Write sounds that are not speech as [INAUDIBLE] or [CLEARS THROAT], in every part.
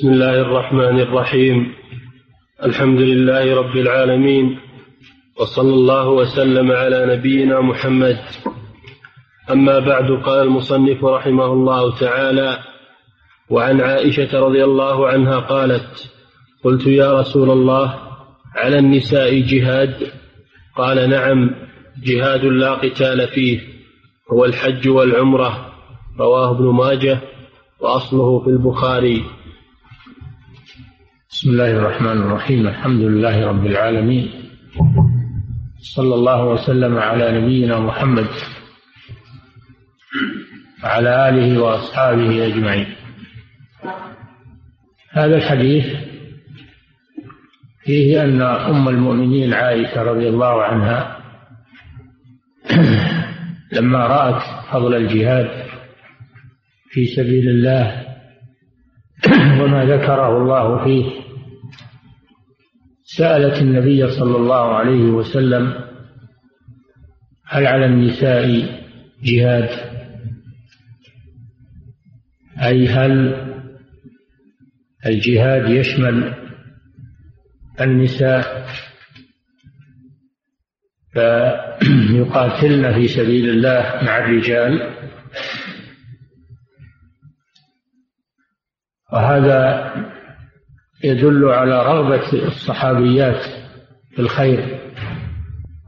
بسم الله الرحمن الرحيم. الحمد لله رب العالمين. وصلى الله وسلم على نبينا محمد. أما بعد قال المصنف رحمه الله تعالى وعن عائشة رضي الله عنها قالت قلت يا رسول الله على النساء جهاد؟ قال نعم جهاد لا قتال فيه هو الحج والعمرة رواه ابن ماجه وأصله في البخاري. بسم الله الرحمن الرحيم. الحمد لله رب العالمين. صلى الله وسلم على نبينا محمد وعلى آله وأصحابه أجمعين. هذا الحديث فيه أن أم المؤمنين عائشة رضي الله عنها [CLEARS THROAT] لما رأت فضل الجهاد في سبيل الله [CLEARS THROAT] وما ذكره الله فيه سألت النبي صلى الله عليه وسلم هل على النساء جهاد؟ أي هل الجهاد يشمل النساء؟ فيقاتلن في سبيل الله مع الرجال. وهذا يدل على رغبة الصحابيات في الخير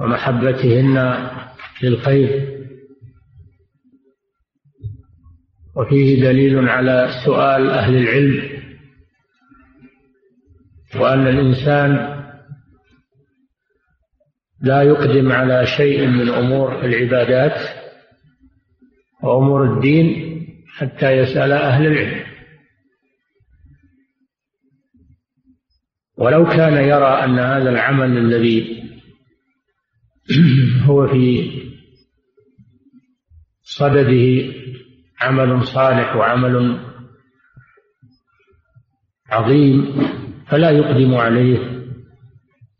ومحبتهن للخير. وفيه دليل على سؤال أهل العلم وأن الإنسان لا يقدم على شيء من أمور العبادات وأمور الدين حتى يسأل أهل العلم. ولو كان يرى أن هذا العمل الذي [CLEARS THROAT] هو في صدده عمل صالح وعمل عظيم فلا يقدم عليه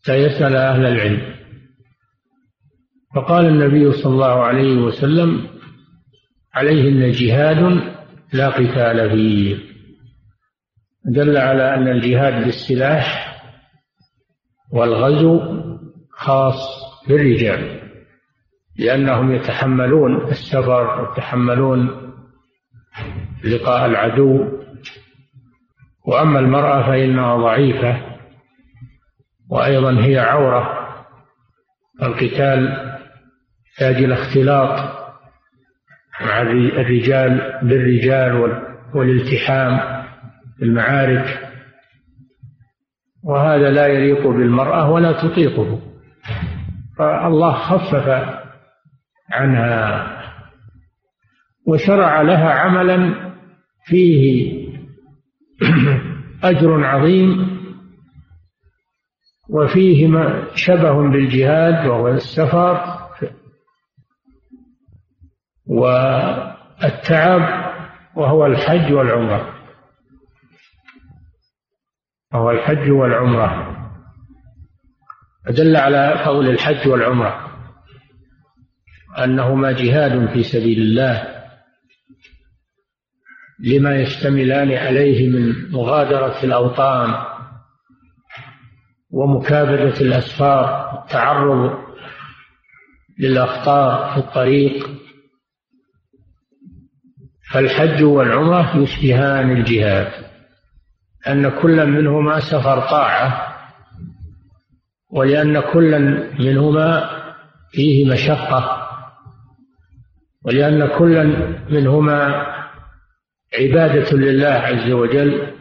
سيسأل أهل العلم. فقال النبي صلى الله عليه وسلم عليهن جهاد لا قتال فيه. دل على أن الجهاد بالسلاح والغزو خاص بالرجال لأنهم يتحملون السفر ويتحملون لقاء العدو. وأما المرأة فإنها ضعيفة وأيضا هي عورة. القتال يحتاج إلى اختلاط مع الرجال بالرجال والالتحام في المعارك وهذا لا يليق بالمرأة ولا تطيقه. فالله خفف عنها وشرع لها عملا فيه [CLEARS THROAT] أجر عظيم وفيه شبه بالجهاد وهو السفر والتعب وهو الحج والعمرة. وهو الحج والعمرة. فدل على فضل الحج والعمرة أنهما جهاد في سبيل الله لما يشتملان عليه من مغادرة الأوطان ومكابدة الأسفار والتعرض للأخطار في الطريق. فالحج والعمرة يشبهان الجهاد. أن كل منهما سفر طاعة ولأن كل منهما فيه مشقة ولأن كل منهما عبادة لله عز وجل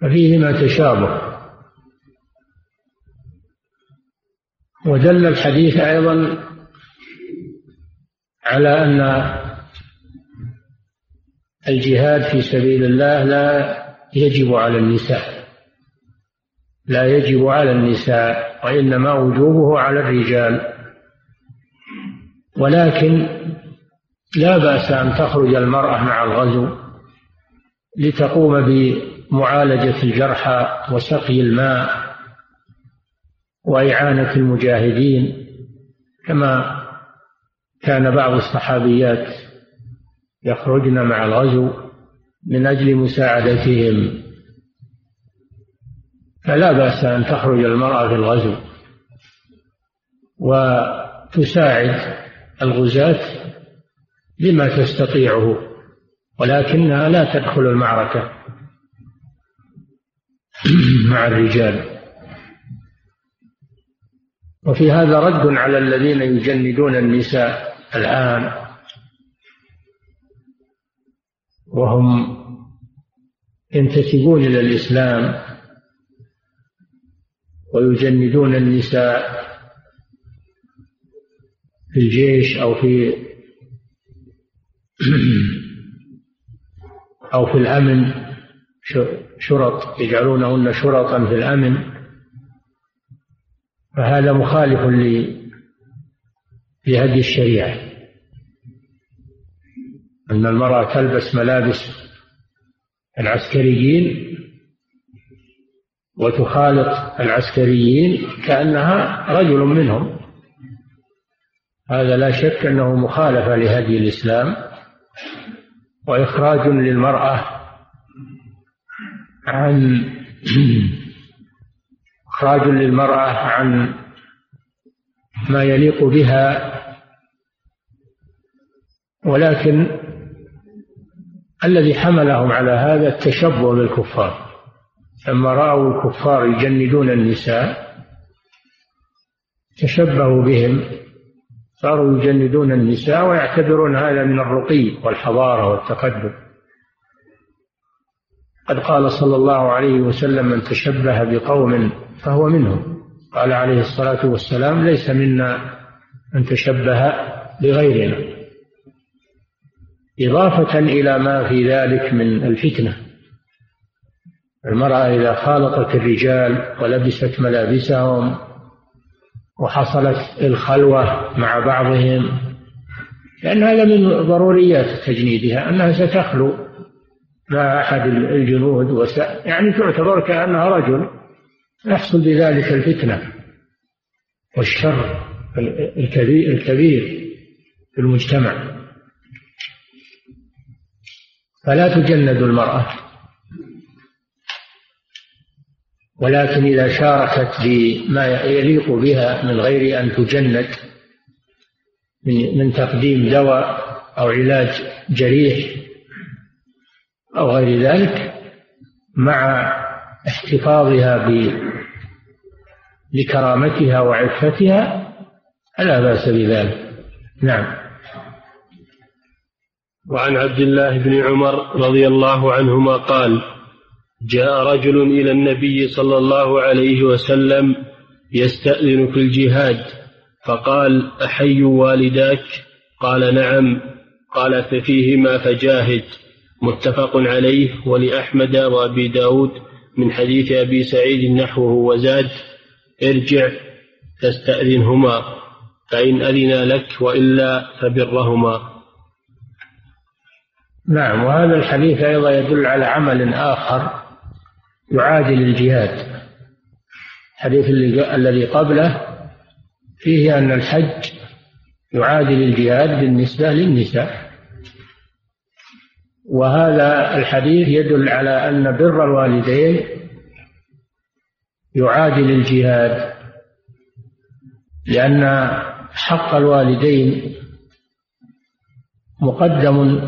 ففيهما تشابه. ودل الحديث أيضا على أن الجهاد في سبيل الله لا يجب على النساء. لا يجب على النساء وإنما وجوبه على الرجال. ولكن لا بأس أن تخرج المرأة مع الغزو لتقوم بمعالجة الجرحى وسقي الماء وإعانة المجاهدين كما كان بعض الصحابيات يخرجن مع الغزو. من أجل مساعدتهم. فلا بأس أن تخرج المرأة في الغزو وتساعد الغزاة بما تستطيعه ولكنها لا تدخل المعركة [CLEARS THROAT] مع الرجال. وفي هذا رد على الذين يجندون النساء الآن وهم ينتسبون إلى الإسلام ويجندون النساء في الجيش أو في [CLEARS THROAT] أو في الأمن شرط يجعلونهن شرطا في الأمن. فهذا مخالف لهدي الشريعة. أن المرأة تلبس ملابس العسكريين وتخالط العسكريين كأنها رجل منهم. هذا لا شك أنه مخالفة لهدي الإسلام وإخراج للمرأة عن [CLEARS THROAT] إخراج للمرأة عن ما يليق بها. ولكن الذي حملهم على هذا التشبه بالكفار. لما رأوا الكفار يجندون النساء تشبهوا بهم صاروا يجندون النساء ويعتبرون هذا من الرقي والحضارة والتقدم. قد قال صلى الله عليه وسلم من تشبه بقوم فهو منهم. قال عليه الصلاة والسلام ليس منا من تشبه بغيرنا إضافة إلى ما في ذلك من الفتنة. المرأة إذا خالطت الرجال ولبست ملابسهم وحصلت الخلوة مع بعضهم لأن هذا من ضروريات تجنيدها أنها ستخلو مع أحد الجنود وس... يعني تعتبر كأنها رجل يحصل بذلك الفتنة. والشر الكبير في المجتمع. فلا تجند المرأة. ولكن إذا شاركت بما يليق بها من غير أن تجند من تقديم دواء أو علاج جريح أو غير ذلك مع احتفاظها لكرامتها وعفتها فلا بأس بذلك. نعم. وعن عبد الله بن عمر رضي الله عنهما قال جاء رجل إلى النبي صلى الله عليه وسلم يستأذن في الجهاد فقال أحي والداك؟ قال نعم. قال ففيهما فجاهد. متفق عليه ولأحمد وأبي داود من حديث أبي سعيد نحوه وزاد ارجع تستأذنهما فإن أذن لك وإلا فبرهما. نعم وهذا الحديث أيضا يدل على عمل آخر يعادل الجهاد. الحديث الذي قبله فيه أن الحج يعادل الجهاد بالنسبة للنساء. وهذا الحديث يدل على أن بر الوالدين يعادل الجهاد لأن حق الوالدين مقدم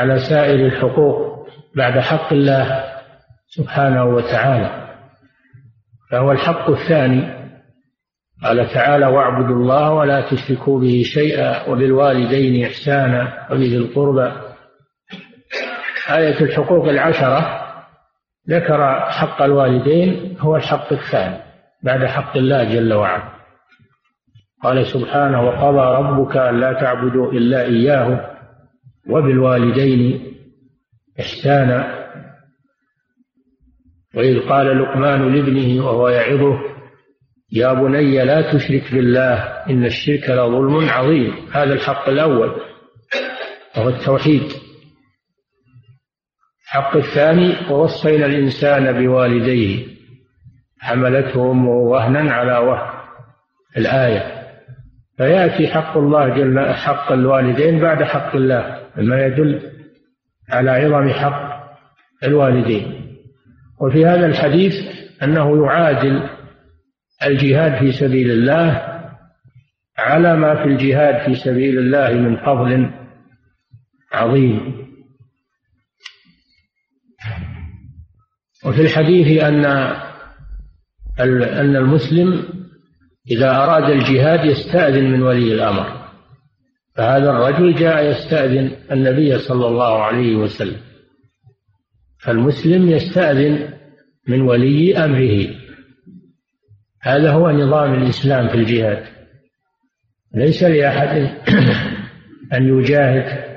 على سائر الحقوق بعد حق الله سبحانه وتعالى. فهو الحق الثاني. قال تعالى واعبدوا الله ولا تشركوا به شيئا وبالوالدين إحسانا وبذي القربى. آية الحقوق العشرة ذكر حق الوالدين هو الحق الثاني بعد حق الله جل وعلا. قال سبحانه وقضى ربك ألا تعبدوا إلا إياه وبالوالدين إحسانا. وإذ قال لقمان لابنه وهو يعظه يا بني لا تشرك بالله إن الشرك لظلم عظيم. هذا الحق الأول وهو التوحيد. الحق الثاني ووصينا الإنسان بوالديه حملته أمه وهنا على وهن. الآية فيأتي حق الله جل حق الوالدين بعد حق الله ما يدل على عظم حق الوالدين. وفي هذا الحديث أنه يعادل الجهاد في سبيل الله على ما في الجهاد في سبيل الله من فضل عظيم. وفي الحديث أن أن المسلم إذا أراد الجهاد يستأذن من ولي الأمر. فهذا الرجل جاء يستأذن النبي صلى الله عليه وسلم. فالمسلم يستأذن من ولي أمره. هذا هو نظام الإسلام في الجهاد. ليس لأحد [CLEARS THROAT] أن يجاهد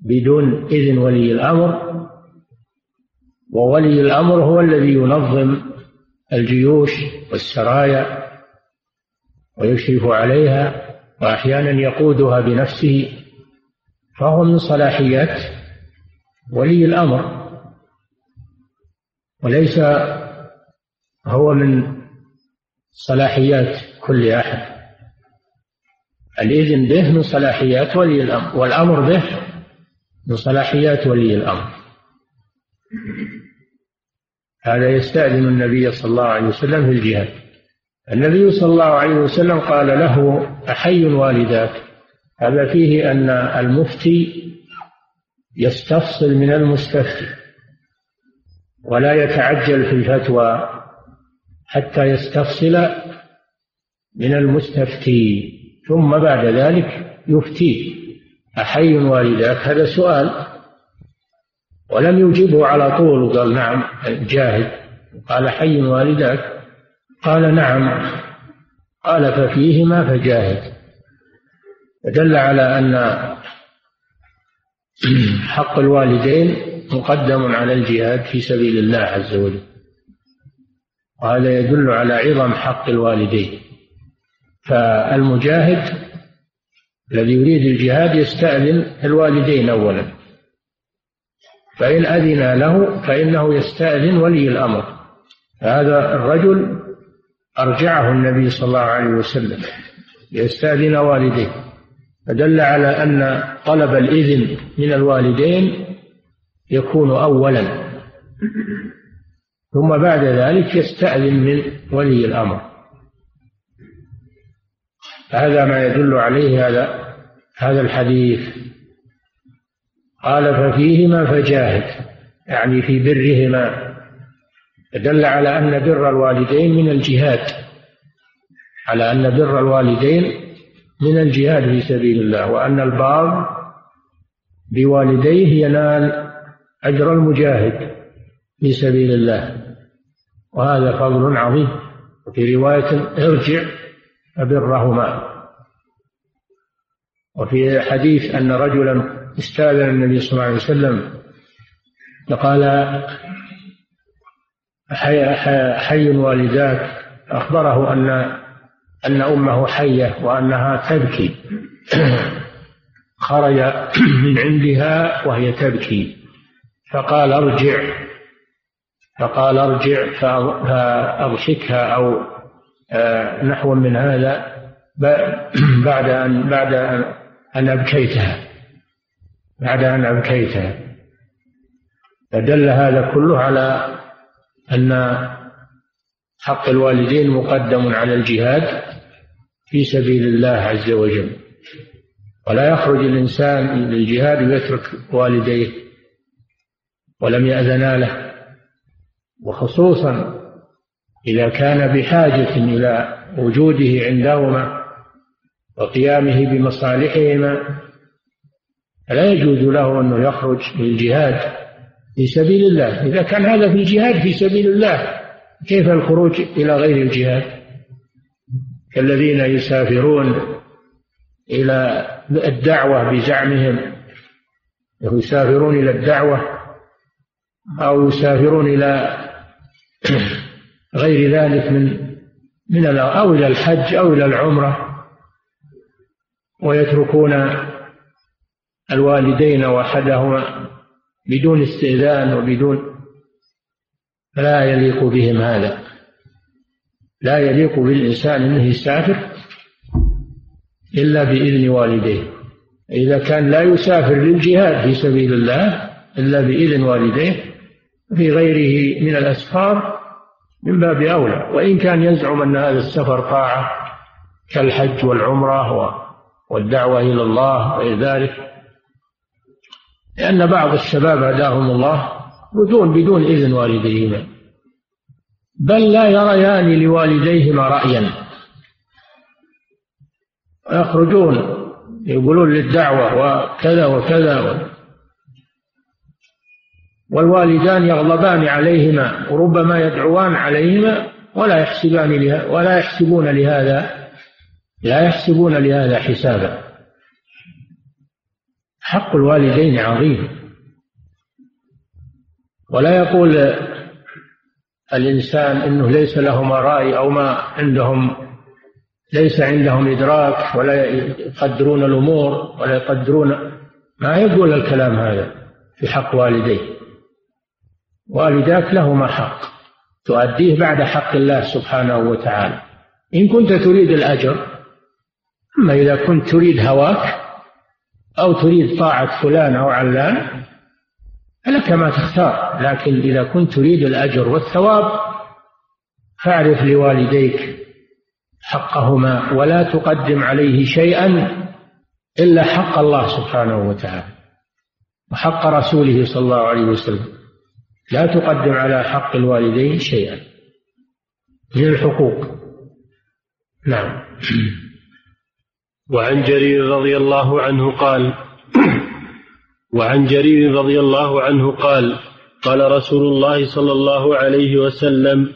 بدون إذن ولي الأمر. وولي الأمر هو الذي ينظم الجيوش والسرايا ويشرف عليها وأحيانا يقودها بنفسه فهو من صلاحيات ولي الأمر. وليس هو من صلاحيات كل أحد. الإذن به من صلاحيات ولي الأمر والأمر به من صلاحيات ولي الأمر. هذا يستأذن النبي صلى الله عليه وسلم في الجهاد. النبي صلى الله عليه وسلم قال له أحي والداك؟ هذا فيه أن المفتي يستفصل من المستفتي ولا يتعجل في الفتوى حتى يستفصل من المستفتي ثم بعد ذلك يفتيه أحي والداك؟ هذا سؤال ولم يجبه على طول وقال نعم جاهد قال حي والداك؟ قال نعم. قال ففيهما فجاهد. فدل على أن [CLEARS THROAT] حق الوالدين مقدم على الجهاد في سبيل الله عز وجل. وهذا يدل على عظم حق الوالدين. فالمجاهد الذي يريد الجهاد يستأذن الوالدين أولا. فإن أذن له فإنه يستأذن ولي الأمر. هذا الرجل أرجعه النبي صلى الله عليه وسلم يستأذن والديه. فدل على أن طلب الإذن من الوالدين يكون أولا. ثم بعد ذلك يستأذن من ولي الأمر. هذا ما يدل عليه هذا هذا الحديث. قال ففيهما فجاهد. يعني في برهما. دل على أن بر الوالدين من الجهاد على أن بر الوالدين من الجهاد في سبيل الله وأن البار بوالديه ينال أجر المجاهد في سبيل الله. وهذا فضل عظيم. وفي رواية ارجع فبرهما. وفي حديث أن رجلا استاذن النبي صلى الله عليه وسلم فقال حي, حي والداك أخبره أن أن أمه حية وأنها تبكي. خرج من عندها وهي تبكي. فقال ارجع. فقال ارجع فأضحكها أو آه، نحو من هذا بعد أن بعد أن أبكيتها. بعد أن أبكيتها. فدل هذا كله على أن حق الوالدين مقدم على الجهاد في سبيل الله عز وجل. ولا يخرج الإنسان للجهاد ويترك والديه ولم يأذنا له. وخصوصا إذا كان بحاجة إلى وجوده عندهما وقيامه بمصالحهما فلا يجوز له أنه يخرج للجهاد. في سبيل الله. إذا كان هذا في الجهاد في سبيل الله. كيف الخروج إلى غير الجهاد؟ كالذين يسافرون إلى الدعوة بزعمهم. يسافرون إلى الدعوة أو يسافرون إلى [CLEARS THROAT] غير ذلك من من أو إلى الحج أو إلى العمرة. ويتركون الوالدين وحدهما بدون استئذان وبدون فلا يليق بهم هذا. لا يليق بالإنسان أنه يسافر إلا بإذن والديه. إذا كان لا يسافر للجهاد في سبيل الله إلا بإذن والديه في غيره من الأسفار من باب أولى. وإن كان يزعم أن هذا السفر طاعة كالحج والعمرة والدعوة إلى الله وغير ذلك لأن بعض الشباب هداهم الله بدون بدون إذن والديهما. بل لا يريان لوالديهما رأيا. ويخرجون يقولون للدعوة وكذا وكذا. والوالدان يغضبان عليهما وربما يدعوان عليهما ولا يحسبان ولا يحسبون لهذا لا يحسبون لهذا حسابا. حق الوالدين عظيم. ولا يقول الإنسان أنه ليس لهما رأي أو ما عندهم ليس عندهم إدراك ولا يقدرون الأمور ولا يقدرون ما يقول الكلام هذا في حق والديه. والداك لهما حق. تؤديه بعد حق الله سبحانه وتعالى. إن كنت تريد الأجر أما إذا كنت تريد هواك أو تريد طاعة فلان أو علان فلك ما تختار. لكن إذا كنت تريد الأجر والثواب فاعرف لوالديك حقهما ولا تقدم عليه شيئا إلا حق الله سبحانه وتعالى وحق رسوله صلى الله عليه وسلم. لا تقدم على حق الوالدين شيئا. من الحقوق. نعم. وعن جرير رضي الله عنه قال وعن جرير رضي الله عنه قال قال رسول الله صلى الله عليه وسلم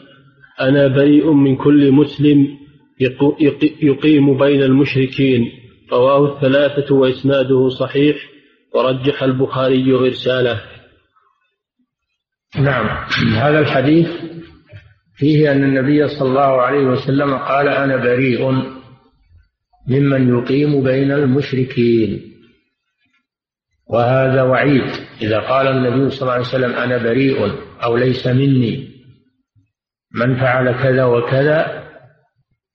أنا بريء من كل مسلم يقيم بين المشركين. رواه الثلاثة وإسناده صحيح ورجح البخاري إرساله. نعم. هذا الحديث فيه أن النبي صلى الله عليه وسلم قال أنا بريء. ممن يقيم بين المشركين. وهذا وعيد. إذا قال النبي صلى الله عليه وسلم أنا بريء أو ليس مني. من فعل كذا وكذا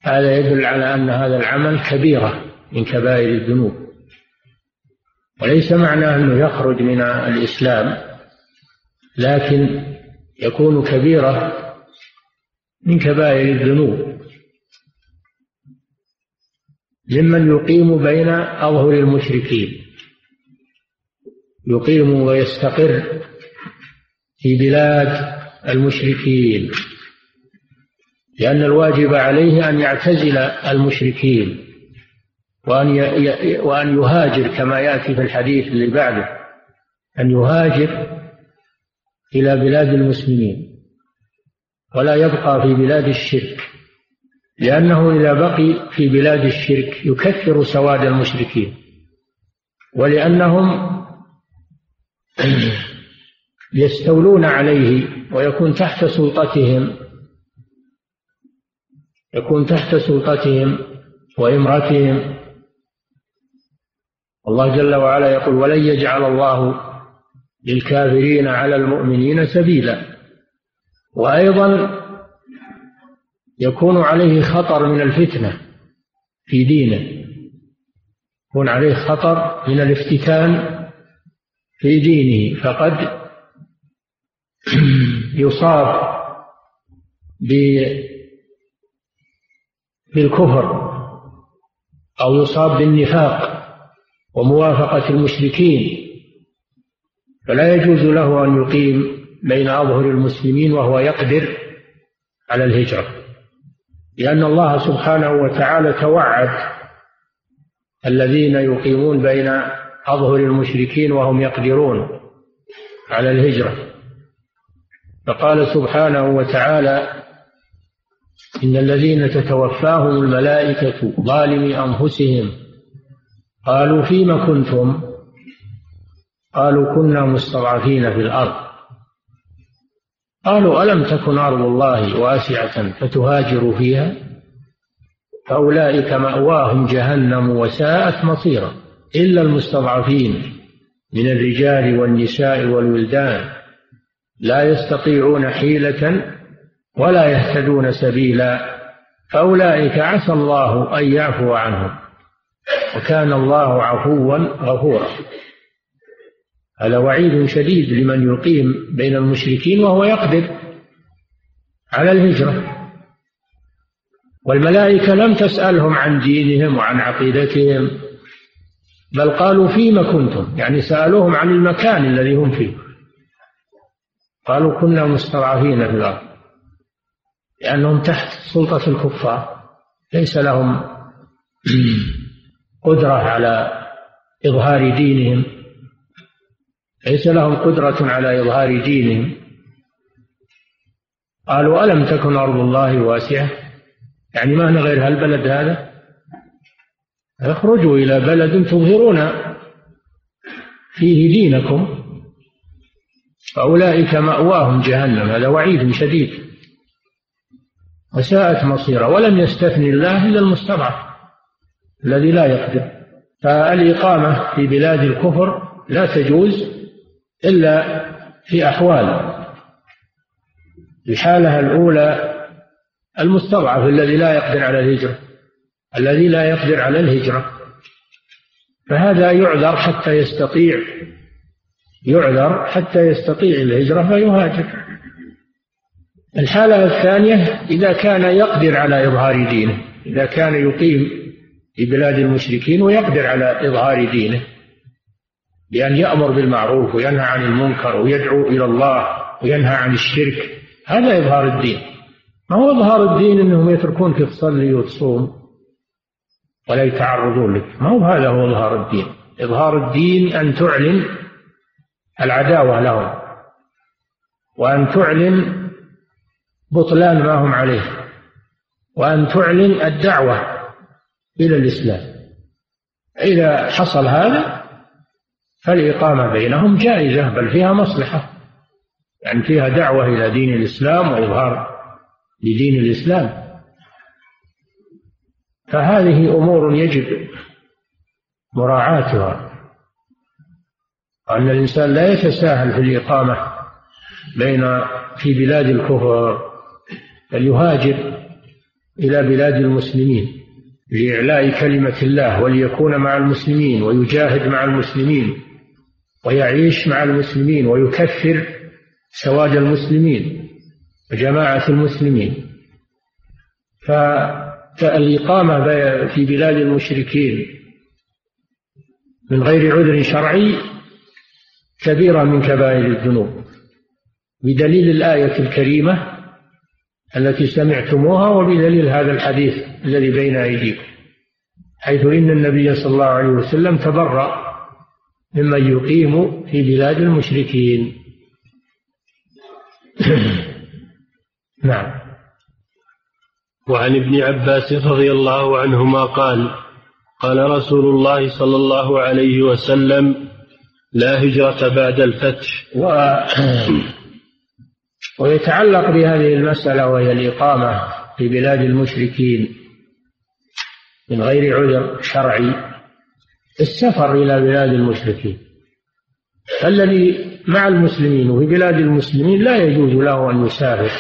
هذا يدل على أن هذا العمل كبيرة من كبائر الذنوب. وليس معناه أنه يخرج من الإسلام لكن يكون كبيرة من كبائر الذنوب. ممن يقيم بين أظهر المشركين. يقيم ويستقر في بلاد المشركين لأن الواجب عليه أن يعتزل المشركين وأن وأن يهاجر كما يأتي في الحديث اللي بعده أن يهاجر إلى بلاد المسلمين. ولا يبقى في بلاد الشرك. لأنه إذا بقي في بلاد الشرك يكثر سواد المشركين ولأنهم يستولون عليه ويكون تحت سلطتهم يكون تحت سلطتهم وإمرتهم. الله جل وعلا يقول ولن يجعل الله للكافرين على المؤمنين سبيلا. وأيضا يكون عليه خطر من الفتنة في دينه. يكون عليه خطر من الافتتان في دينه. فقد يصاب بالكفر أو يصاب بالنفاق وموافقة المشركين. فلا يجوز له أن يقيم بين أظهر المسلمين وهو يقدر على الهجرة. لأن الله سبحانه وتعالى توعد الذين يقيمون بين أظهر المشركين وهم يقدرون على الهجرة. فقال سبحانه وتعالى إن الذين تتوفاهم الملائكة ظالمي أنفسهم. قالوا فيم كنتم؟ قالوا كنا مستضعفين في الأرض. قالوا ألم تكن أرض الله واسعة فتهاجروا فيها؟ فأولئك مأواهم جهنم وساءت مصيرا إلا المستضعفين من الرجال والنساء والولدان لا يستطيعون حيلة ولا يهتدون سبيلا فأولئك عسى الله أن يعفو عنهم وكان الله عفوا غفورا. هذا وعيد شديد لمن يقيم بين المشركين وهو يقدر على الهجرة. والملائكة لم تسألهم عن دينهم وعن عقيدتهم بل قالوا فيما كنتم يعني سألوهم عن المكان الذي هم فيه. قالوا كنا مستضعفين في الأرض لأنهم تحت سلطة الكفار ليس لهم [CLEARS THROAT] قدرة على إظهار دينهم. ليس لهم قدرة على إظهار دينهم. قالوا ألم تكن أرض الله واسعة؟ يعني ما غير هالبلد هذا؟ اخرجوا إلى بلد تظهرون فيه دينكم. فأولئك مأواهم جهنم هذا وعيد شديد. وساءت مصيرا ولم يستثني الله إلا المستضعف الذي لا يقدر. فالإقامة في بلاد الكفر لا تجوز. إلا في أحوال. الحالة الأولى المستضعف الذي لا يقدر على الهجرة الذي لا يقدر على الهجرة. فهذا يعذر حتى يستطيع يعذر حتى يستطيع الهجرة فيهاجر. الحالة الثانية إذا كان يقدر على إظهار دينه إذا كان يقيم في بلاد المشركين ويقدر على إظهار دينه. بأن يأمر بالمعروف وينهى عن المنكر ويدعو إلى الله وينهى عن الشرك. هذا إظهار الدين. ما هو إظهار الدين أنهم يتركونك تصلي وتصوم ولا يتعرضون لك؟ ما هو هذا هو إظهار الدين. إظهار الدين أن تعلن العداوة لهم وأن تعلن بطلان ما هم عليه وأن تعلن الدعوة إلى الإسلام. إذا حصل هذا فالإقامة بينهم جائزة بل فيها مصلحة. يعني فيها دعوة إلى دين الإسلام وإظهار لدين الإسلام. فهذه أمور يجب مراعاتها. أن الإنسان لا يتساهل في الإقامة بين في بلاد الكفر بل يهاجر إلى بلاد المسلمين لإعلاء كلمة الله وليكون مع المسلمين ويجاهد مع المسلمين. ويعيش مع المسلمين ويكفر سواد المسلمين وجماعة المسلمين. فالإقامة في بلاد المشركين من غير عذر شرعي كبيرة من كبائر الذنوب. بدليل الآية الكريمة التي سمعتموها وبدليل هذا الحديث الذي بين أيديكم حيث إن النبي صلى الله عليه وسلم تبرأ ممن يقيم في بلاد المشركين. [CLEARS THROAT] نعم. وعن ابن عباس رضي الله عنهما قال قال رسول الله صلى الله عليه وسلم لا هجرة بعد الفتح. و... [CLEARS THROAT] ويتعلق بهذه المسألة وهي الإقامة في بلاد المشركين من غير عذر شرعي. السفر إلى بلاد المشركين. الذي مع المسلمين وفي بلاد المسلمين لا يجوز له أن يسافر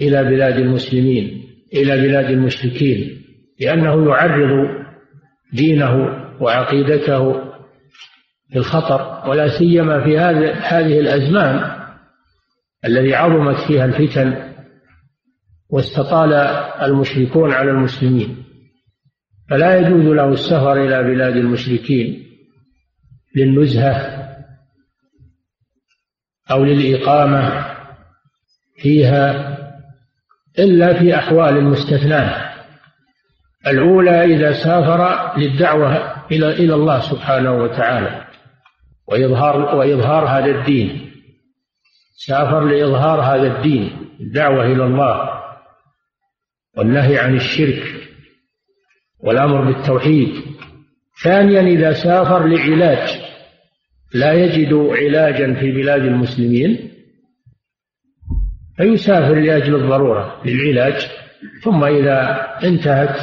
إلى بلاد المسلمين إلى بلاد المشركين لأنه يعرض دينه وعقيدته للخطر ولا سيما في هذه الأزمان الذي عظمت فيها الفتن واستطال المشركون على المسلمين. فلا يجوز له السفر إلى بلاد المشركين للنزهة أو للإقامة فيها إلا في أحوال مستثناة الأولى إذا سافر للدعوة إلى إلى الله سبحانه وتعالى وإظهار وإظهار هذا الدين. سافر لإظهار هذا الدين الدعوة إلى الله والنهي عن الشرك. والأمر بالتوحيد. ثانيا إذا سافر لعلاج لا يجد علاجا في بلاد المسلمين فيسافر لأجل الضرورة للعلاج ثم إذا انتهت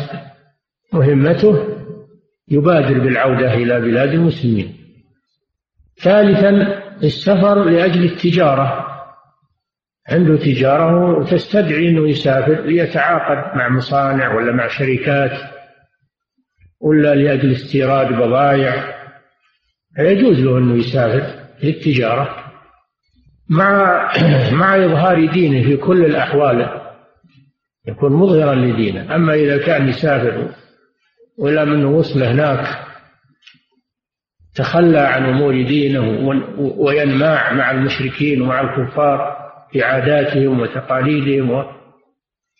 مهمته يبادر بالعودة إلى بلاد المسلمين. ثالثا السفر لأجل التجارة. عنده تجارة وتستدعي أنه يسافر ليتعاقد مع مصانع ولا مع شركات. ولا لأجل استيراد بضائع فيجوز له أنه يسافر للتجارة مع [CLEARS THROAT] مع إظهار دينه في كل الأحوال يكون مظهرا لدينه. أما إذا كان يسافر ولا منه وصل هناك تخلى عن أمور دينه وينماع مع المشركين ومع الكفار في عاداتهم وتقاليدهم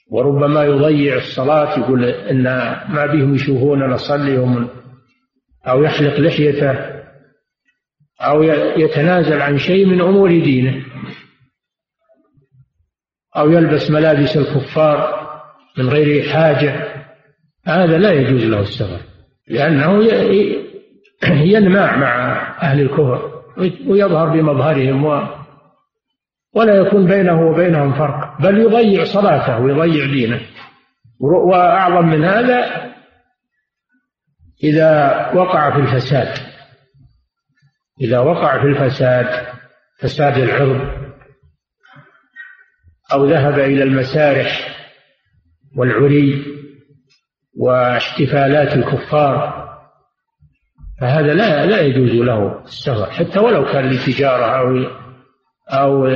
وربما يضيع الصلاة يقول إن ما بهم يشوفون نصلي أو يحلق لحيته أو يتنازل عن شيء من أمور دينه أو يلبس ملابس الكفار من غير حاجة. هذا لا يجوز له السفر لأنه ينماع مع أهل الكفر ويظهر بمظهرهم ولا يكون بينه وبينهم فرق بل يضيع صلاته ويضيع دينه. وأعظم من هذا إذا وقع في الفساد. إذا وقع في الفساد فساد العرض أو ذهب إلى المسارح والعري واحتفالات الكفار فهذا لا لا يجوز له السفر حتى ولو كان لتجارة أو أو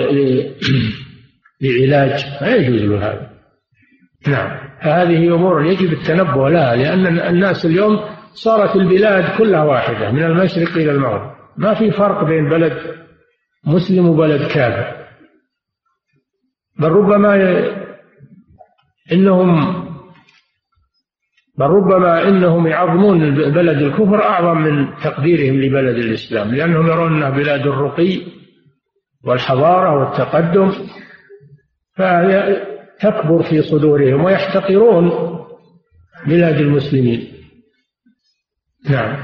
لعلاج لا يجوز له هذا. نعم. فهذه أمور يجب التنبه لها لأن الناس اليوم صارت البلاد كلها واحدة من المشرق إلى المغرب. ما في فرق بين بلد مسلم وبلد كافر. بل ربما إنهم بل ربما إنهم يعظمون بلد الكفر أعظم من تقديرهم لبلد الإسلام لأنهم يرون أنها بلاد الرقي. والحضارة والتقدم فتكبر في صدورهم ويحتقرون بلاد المسلمين. نعم.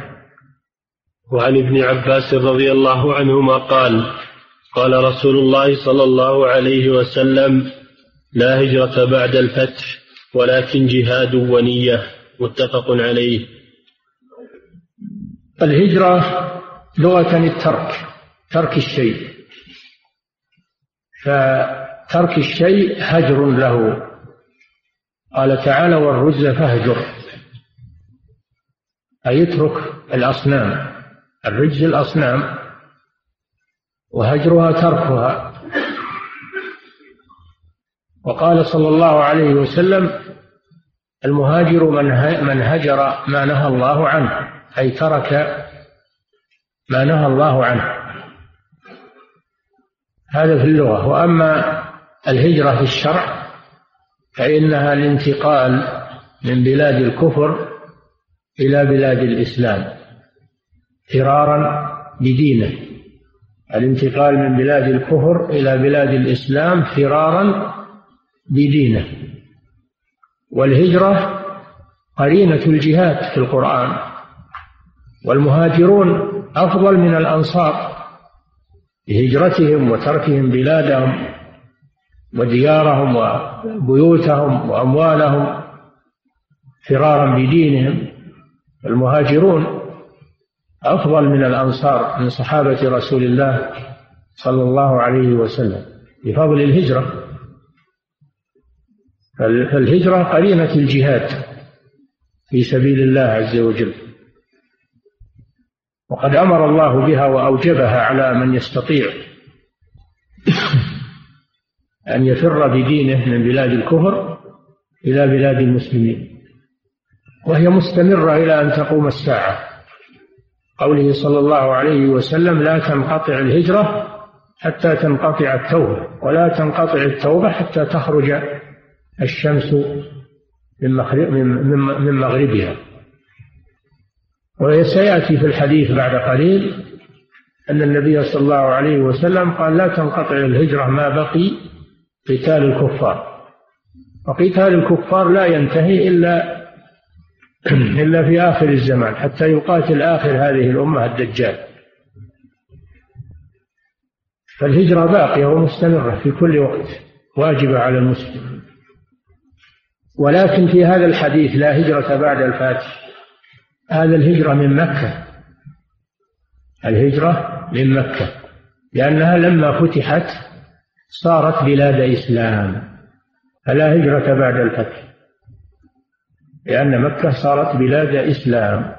وعن ابن عباس رضي الله عنهما قال قال رسول الله صلى الله عليه وسلم لا هجرة بعد الفتح ولكن جهاد ونية. متفق عليه. الهجرة لغة الترك ترك الشيء. فترك الشيء هجر له. قال تعالى والرز فاهجر. أي اترك الأصنام. الرجز الأصنام. وهجرها تركها. وقال صلى الله عليه وسلم المهاجر من من هجر ما نهى الله عنه. أي ترك ما نهى الله عنه. هذا في اللغة. وأما الهجرة في الشرع فإنها الانتقال من بلاد الكفر إلى بلاد الإسلام فرارا بدينه. الانتقال من بلاد الكفر إلى بلاد الإسلام فرارا بدينه. والهجرة قرينة الجهاد في القرآن والمهاجرون أفضل من الأنصار. بهجرتهم وتركهم بلادهم وديارهم وبيوتهم وأموالهم فرارا بدينهم المهاجرون أفضل من الأنصار من صحابة رسول الله صلى الله عليه وسلم بفضل الهجرة. فالهجرة قرينة الجهاد في سبيل الله عز وجل. وقد أمر الله بها وأوجبها على من يستطيع أن يفر بدينه من بلاد الكفر إلى بلاد المسلمين. وهي مستمرة إلى أن تقوم الساعة. قوله صلى الله عليه وسلم لا تنقطع الهجرة حتى تنقطع التوبة ولا تنقطع التوبة حتى تخرج الشمس من مغربها. وسيأتي في الحديث بعد قليل أن النبي صلى الله عليه وسلم قال لا تنقطع الهجرة ما بقي قتال الكفار. وقتال الكفار لا ينتهي إلا [CLEARS THROAT] إلا في آخر الزمان حتى يقاتل آخر هذه الأمة الدجال. فالهجرة باقية ومستمرة في كل وقت واجبة على المسلم. ولكن في هذا الحديث لا هجرة بعد الفاتح. هذا الهجرة من مكة. الهجرة من مكة. لأنها لما فتحت صارت بلاد إسلام. فلا هجرة بعد الفتح. لأن مكة صارت بلاد إسلام.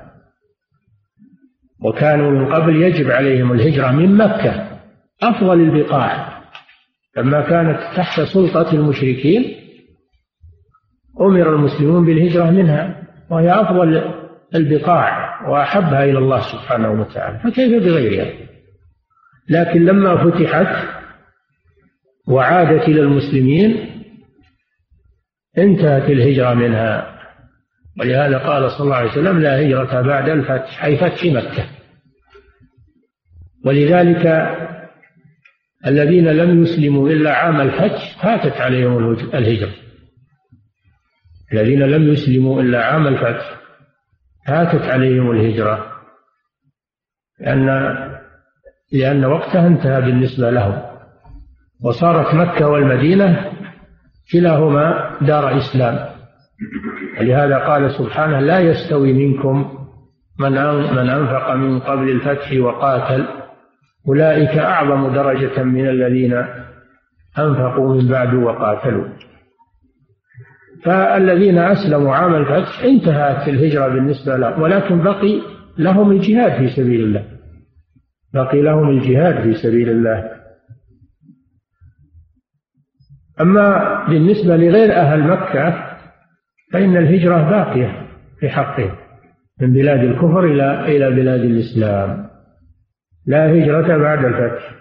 وكانوا من قبل يجب عليهم الهجرة من مكة. أفضل البقاع. لما كانت تحت سلطة المشركين أمر المسلمون بالهجرة منها. وهي أفضل البقاع وأحبها إلى الله سبحانه وتعالى فكيف بغيرها؟ لكن لما فتحت وعادت إلى المسلمين انتهت الهجرة منها. ولهذا قال صلى الله عليه وسلم لا هجرة بعد الفتح أي فتح مكة. ولذلك الذين لم يسلموا إلا عام الفتح فاتت عليهم الهجرة. الذين لم يسلموا إلا عام الفتح فاتت عليهم الهجرة. لأن لأن وقتها انتهى بالنسبة لهم. وصارت مكة والمدينة كلاهما دار إسلام. ولهذا قال سبحانه لا يستوي منكم من من أنفق من قبل الفتح وقاتل. أولئك أعظم درجة من الذين أنفقوا من بعد وقاتلوا. فالذين أسلموا عام الفتح انتهت الهجرة بالنسبة لهم ولكن بقي لهم الجهاد في سبيل الله. بقي لهم الجهاد في سبيل الله. أما بالنسبة لغير أهل مكة فإن الهجرة باقية في حقهم من بلاد الكفر إلى إلى بلاد الإسلام. لا هجرة بعد الفتح.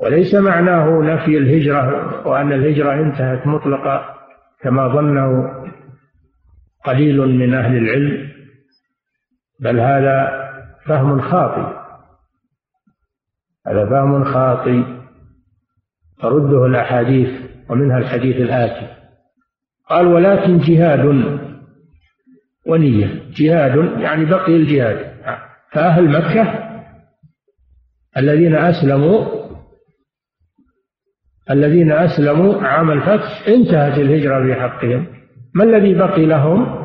وليس معناه نفي الهجرة وأن الهجرة انتهت مطلقة. كما ظنه قليل من أهل العلم بل هذا فهم خاطئ. هذا فهم خاطئ. ترده الأحاديث ومنها الحديث الآتي. قال ولكن جهاد ونية. جهاد يعني بقي الجهاد. فأهل مكة الذين أسلموا الذين أسلموا عام الفتح انتهت الهجرة في حقهم ما الذي بقي لهم؟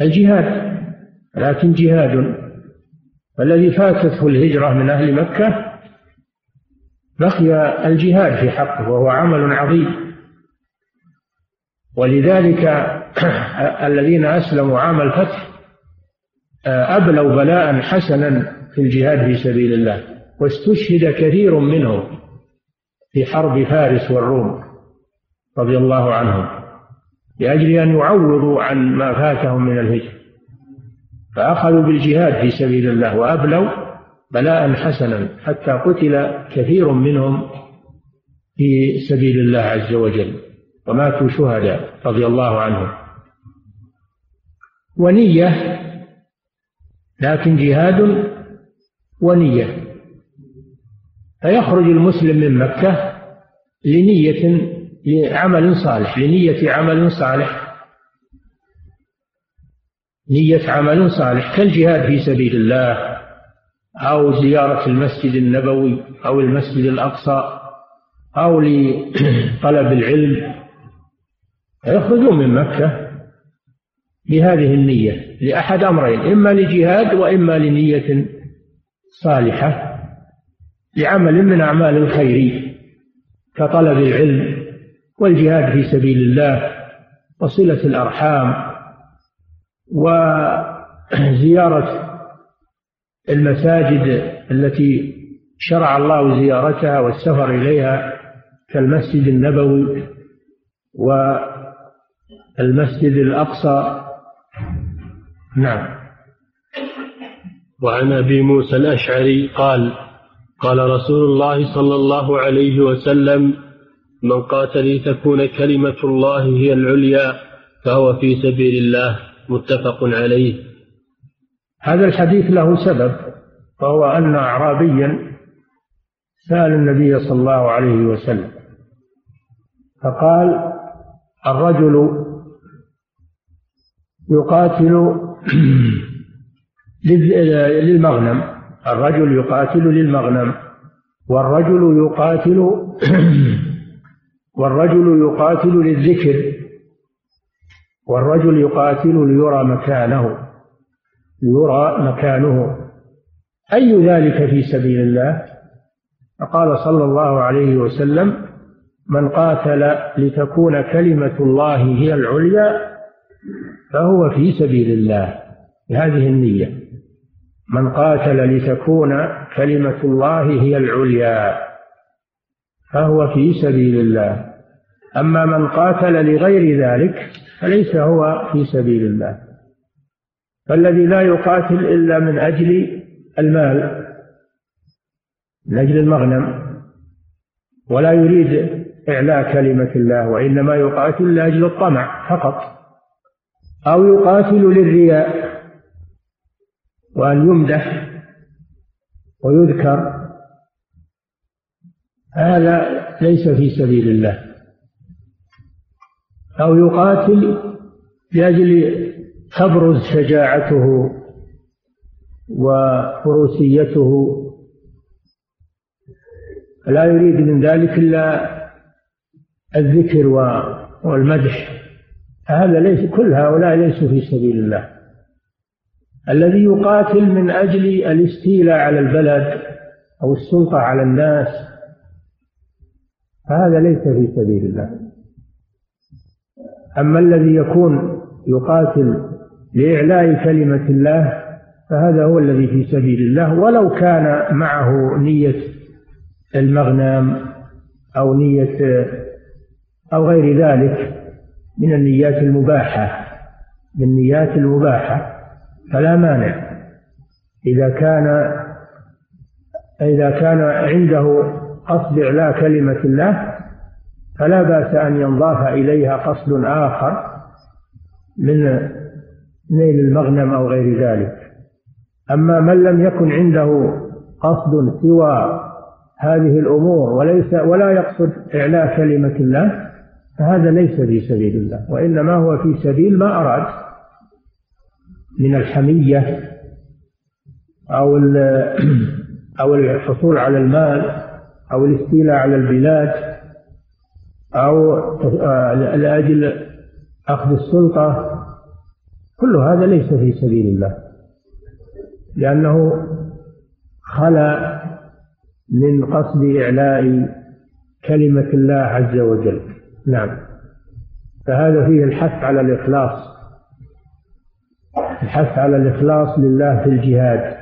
الجهاد. لكن جهاد. والذي فاتته الهجرة من أهل مكة؟ بقي الجهاد في حقه وهو عمل عظيم. ولذلك [CLEARS THROAT] الذين أسلموا عام الفتح أبلوا بلاء حسنا في الجهاد في سبيل الله واستشهد كثير منهم. في حرب فارس والروم رضي الله عنهم لأجل أن يعوضوا عن ما فاتهم من الهجر. فأخذوا بالجهاد في سبيل الله وأبلوا بلاء حسنا حتى قتل كثير منهم في سبيل الله عز وجل وماتوا شهداء رضي الله عنهم. ونية لكن جهاد ونية. فيخرج المسلم من مكة لنية لعمل صالح لنية عمل صالح. نية عمل صالح كالجهاد في سبيل الله أو زيارة المسجد النبوي أو المسجد الأقصى أو لطلب العلم. فيخرجون من مكة بهذه النية لأحد أمرين إما لجهاد وإما لنية صالحة. لعمل من أعمال الخير كطلب العلم والجهاد في سبيل الله وصلة الأرحام وزيارة المساجد التي شرع الله زيارتها والسفر إليها كالمسجد النبوي والمسجد الأقصى. نعم. وعن أبي موسى الأشعري قال قال رسول الله صلى الله عليه وسلم من قاتل لتكون كلمة الله هي العليا فهو في سبيل الله. متفق عليه. هذا الحديث له سبب وهو أن أعرابيا سأل النبي صلى الله عليه وسلم فقال الرجل يقاتل [CLEARS THROAT] للمغنم. الرجل يقاتل للمغنم والرجل يقاتل [CLEARS THROAT] والرجل يقاتل للذكر والرجل يقاتل ليرى مكانه يرى مكانه. أي ذلك في سبيل الله؟ فقال صلى الله عليه وسلم من قاتل لتكون كلمة الله هي العليا فهو في سبيل الله. بهذه النية. من قاتل لتكون كلمة الله هي العليا فهو في سبيل الله. أما من قاتل لغير ذلك فليس هو في سبيل الله. فالذي لا يقاتل إلا من أجل المال من أجل المغنم ولا يريد إعلاء كلمة الله وإنما يقاتل لأجل الطمع فقط أو يقاتل للرياء. وأن يمدح ويذكر هذا ليس في سبيل الله. أو يقاتل لأجل تبرز شجاعته وفروسيته. لا يريد من ذلك إلا الذكر والمدح. هذا ليس كل هؤلاء ليسوا في سبيل الله. الذي يقاتل من أجل الاستيلاء على البلد أو السلطة على الناس. فهذا ليس في سبيل الله. أما الذي يكون يقاتل لإعلاء كلمة الله فهذا هو الذي في سبيل الله. ولو كان معه نية المغنم أو نية أو غير ذلك من النيات المباحة من النيات المباحة. فلا مانع. إذا كان إذا كان عنده قصد إعلاء كلمة الله فلا بأس أن ينضاف إليها قصد آخر من نيل المغنم أو غير ذلك. أما من لم يكن عنده قصد سوى هذه الأمور وليس ولا يقصد إعلاء كلمة الله فهذا ليس في سبيل الله وإنما هو في سبيل ما أراد. من الحمية أو [CLEARS THROAT] أو الحصول على المال أو الاستيلاء على البلاد أو لأجل أخذ السلطة. كل هذا ليس في سبيل الله لأنه خلا من قصد إعلاء كلمة الله عز وجل. نعم. فهذا فيه الحث على الإخلاص. الحث على الإخلاص لله في الجهاد.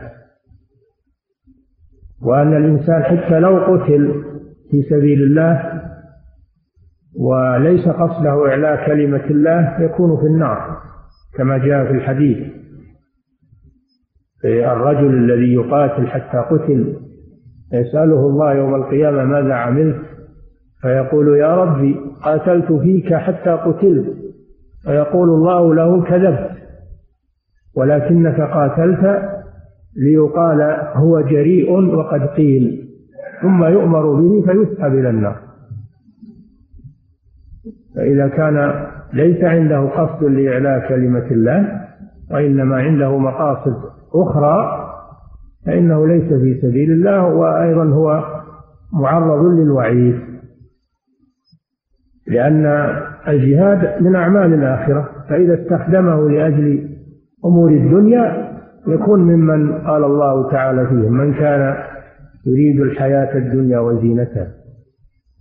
وأن الإنسان حتى لو قتل في سبيل الله وليس قصده إعلاء كلمة الله يكون في النار كما جاء في الحديث. الرجل الذي يقاتل حتى قتل يسأله الله يوم القيامة ماذا عملت؟ فيقول يا ربي قاتلت فيك حتى قتلت. فيقول الله له كذبت ولكنك قاتلت ليقال هو جريء وقد قيل ثم يؤمر به فيسحب إلى النار. فإذا كان ليس عنده قصد لإعلاء كلمة الله وإنما عنده مقاصد أخرى فإنه ليس في سبيل الله وأيضا هو معرض للوعيد. لأن الجهاد من أعمال الآخرة فإذا استخدمه لأجل أمور الدنيا يكون ممن قال الله تعالى فيه من كان يريد الحياة الدنيا وزينتها.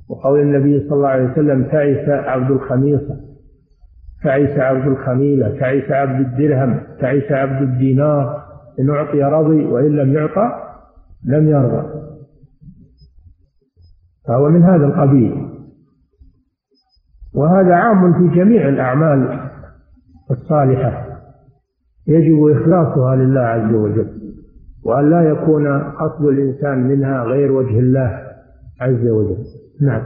وقول النبي صلى الله عليه وسلم تعس عبد الخميصة تعس عبد الخميلة تعس عبد الدرهم تعس عبد الدينار إن أعطي رضي وإن لم يعطى لم يرضى. فهو من هذا القبيل. وهذا عام في جميع الأعمال الصالحة. يجب إخلاصها لله عز وجل وأن لا يكون قصد الإنسان منها غير وجه الله عز وجل. نعم.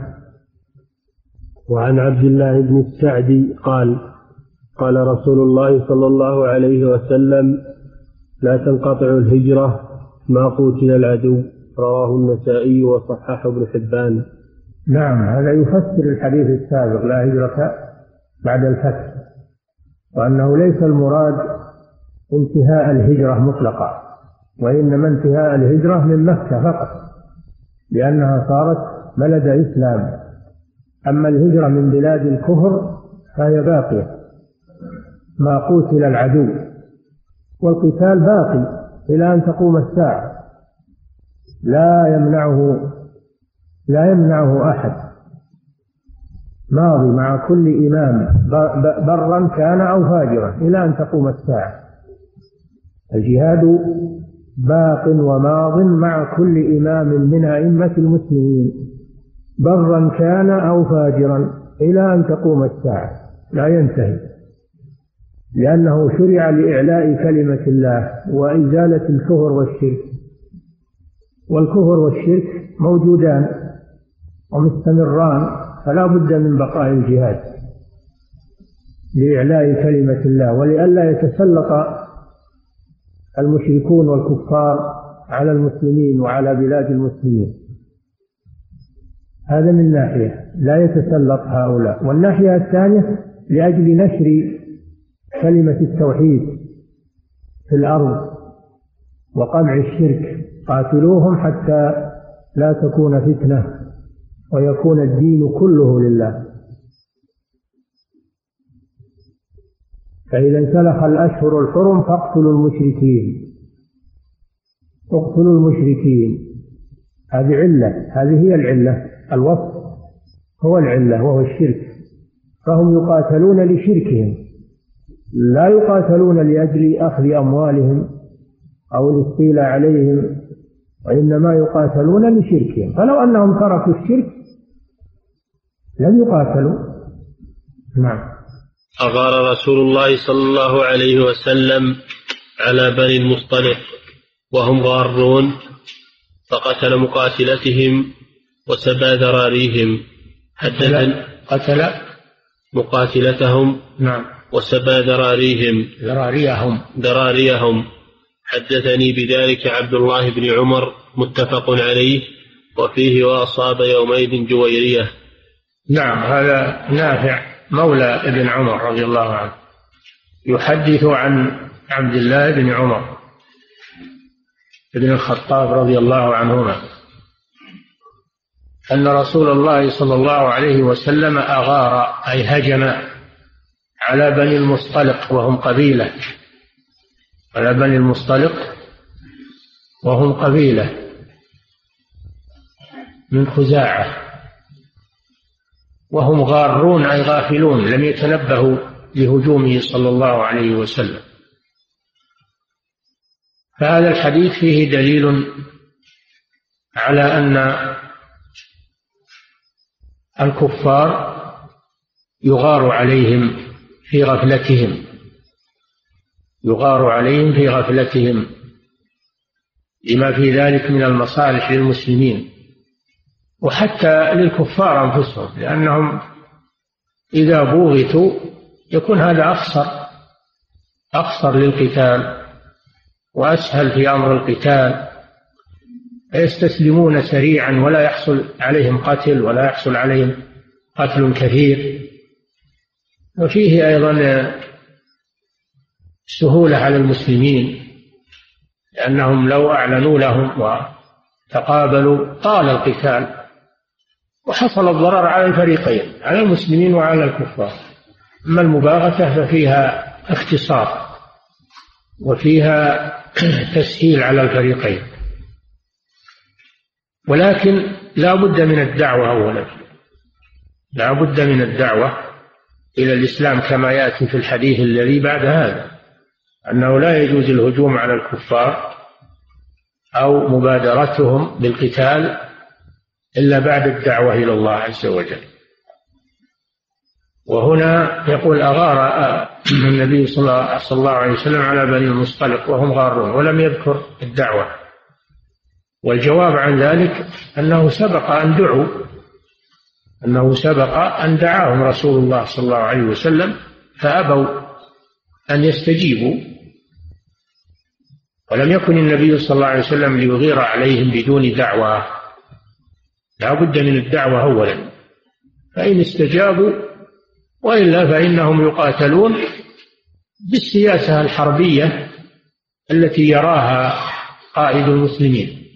وعن عبد الله بن السعدي قال قال رسول الله صلى الله عليه وسلم لا تنقطع الهجرة ما قتل العدو. رواه النسائي وصححه ابن حبان. نعم هذا يفسر الحديث السابق لا هجرة بعد الفتح وأنه ليس المراد انتهاء الهجرة مطلقا وإنما انتهاء الهجرة من مكة فقط لأنها صارت بلد إسلام. أما الهجرة من بلاد الكفر فهي باقية. ما قتل العدو والقتال باقي إلى أن تقوم الساعة. لا يمنعه لا يمنعه أحد. ماضي مع كل إمام برا كان أو فاجرا إلى أن تقوم الساعة. الجهاد باق وماض مع كل إمام من أئمة المسلمين. برا كان أو فاجرا إلى أن تقوم الساعة. لا ينتهي. لأنه شرع لإعلاء كلمة الله وإزالة الكفر والشرك. والكفر والشرك موجودان ومستمران فلا بد من بقاء الجهاد لإعلاء كلمة الله ولئلا يتسلط المشركون والكفار على المسلمين وعلى بلاد المسلمين. هذا من ناحية لا يتسلط هؤلاء. والناحية الثانية لأجل نشر كلمة التوحيد في الأرض وقمع الشرك قاتلوهم حتى لا تكون فتنة ويكون الدين كله لله. فإذا انسلخ الأشهر الحرم فاقتلوا المشركين. اقتلوا المشركين. هذه علة. هذه هي العلة. الوصف هو العلة وهو الشرك. فهم يقاتلون لشركهم. لا يقاتلون لأجل أخذ أموالهم أو الاستيلاء عليهم وإنما يقاتلون لشركهم. فلو أنهم تركوا الشرك لم يقاتلوا. نعم. أغار رسول الله صلى الله عليه وسلم على بني المصطلق وهم غارون فقتل مقاتلتهم وسبى ذراريهم. حدث قتل مقاتلتهم نعم. وسبى ذراريهم. ذراريهم. ذراريهم. حدثني بذلك عبد الله بن عمر متفق عليه وفيه وأصاب يومئذ جويرية. نعم هذا نافع. مولى ابن عمر رضي الله عنه يحدث عن عبد الله بن عمر بن الخطاب رضي الله عنهما أن رسول الله صلى الله عليه وسلم أغار أي هجم على بني المصطلق وهم قبيلة على بني المصطلق وهم قبيلة من خزاعة. وهم غارون أي غافلون لم يتنبهوا لهجومه صلى الله عليه وسلم. فهذا الحديث فيه دليل على أن الكفار يغار عليهم في غفلتهم يغار عليهم في غفلتهم لما في ذلك من المصالح للمسلمين. وحتى للكفار أنفسهم لأنهم إذا بوغتوا يكون هذا أخسر أخسر للقتال وأسهل في أمر القتال. يستسلمون سريعا ولا يحصل عليهم قتل ولا يحصل عليهم قتل كثير. وفيه أيضا سهولة على المسلمين لأنهم لو أعلنوا لهم وتقابلوا طال القتال. وحصل الضرر على الفريقين على المسلمين وعلى الكفار. أما المباغتة ففيها اختصار وفيها [CLEARS THROAT] تسهيل على الفريقين. ولكن لا بد من الدعوة أولا. لا بد من الدعوة إلى الإسلام كما يأتي في الحديث الذي بعد هذا أنه لا يجوز الهجوم على الكفار أو مبادرتهم بالقتال إلا بعد الدعوة إلى الله عز وجل. وهنا يقول أغار [CLEARS THROAT] النبي صلى الله عليه وسلم على بني المصطلق وهم غارون ولم يذكر الدعوة. والجواب عن ذلك أنه سبق أن دعوا أنه سبق أن دعاهم رسول الله صلى الله عليه وسلم فأبوا أن يستجيبوا. ولم يكن النبي صلى الله عليه وسلم ليغير عليهم بدون دعوة. لا بد من الدعوة أولا. فإن استجابوا وإلا فإنهم يقاتلون بالسياسة الحربية التي يراها قائد المسلمين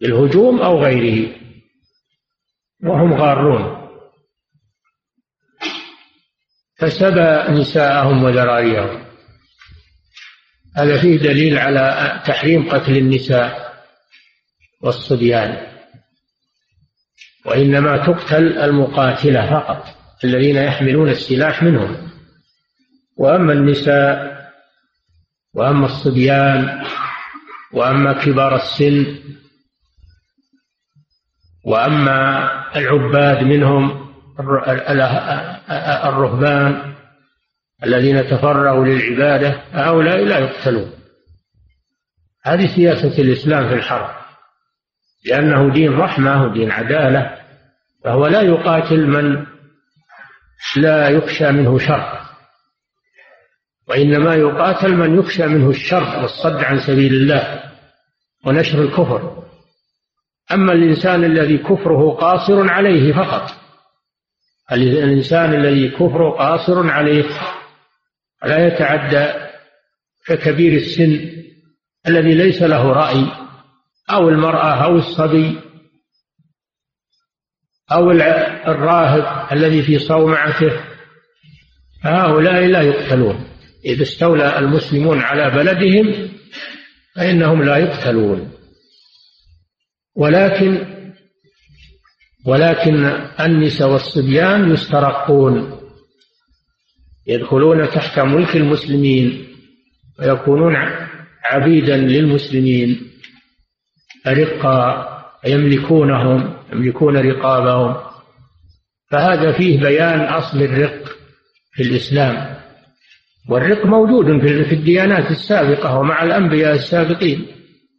بالهجوم أو غيره وهم غارون. فسبى نساءهم وذراريهم. هذا فيه دليل على تحريم قتل النساء والصبيان. وإنما تقتل المقاتلة فقط الذين يحملون السلاح منهم. وأما النساء وأما الصبيان وأما كبار السن وأما العباد منهم الرهبان الذين تفرغوا للعبادة هؤلاء لا يقتلون. هذه سياسة الإسلام في الحرب لأنه دين رحمة ودين عدالة. فهو لا يقاتل من لا يخشى منه شر وإنما يقاتل من يخشى منه الشر والصد عن سبيل الله ونشر الكفر. أما الإنسان الذي كفره قاصر عليه فقط الإنسان الذي كفره قاصر عليه لا يتعدى ككبير السن الذي ليس له رأي أو المرأة أو الصبي أو الراهب الذي في صومعته هؤلاء لا يقتلون. إذا استولى المسلمون على بلدهم فإنهم لا يقتلون. ولكن ولكن النساء والصبيان يسترقون. يدخلون تحت ملك المسلمين ويكونون عبيدا للمسلمين. رقا يملكونهم. يملكون رقابهم. فهذا فيه بيان أصل الرق في الإسلام. والرق موجود في الديانات السابقة ومع الأنبياء السابقين.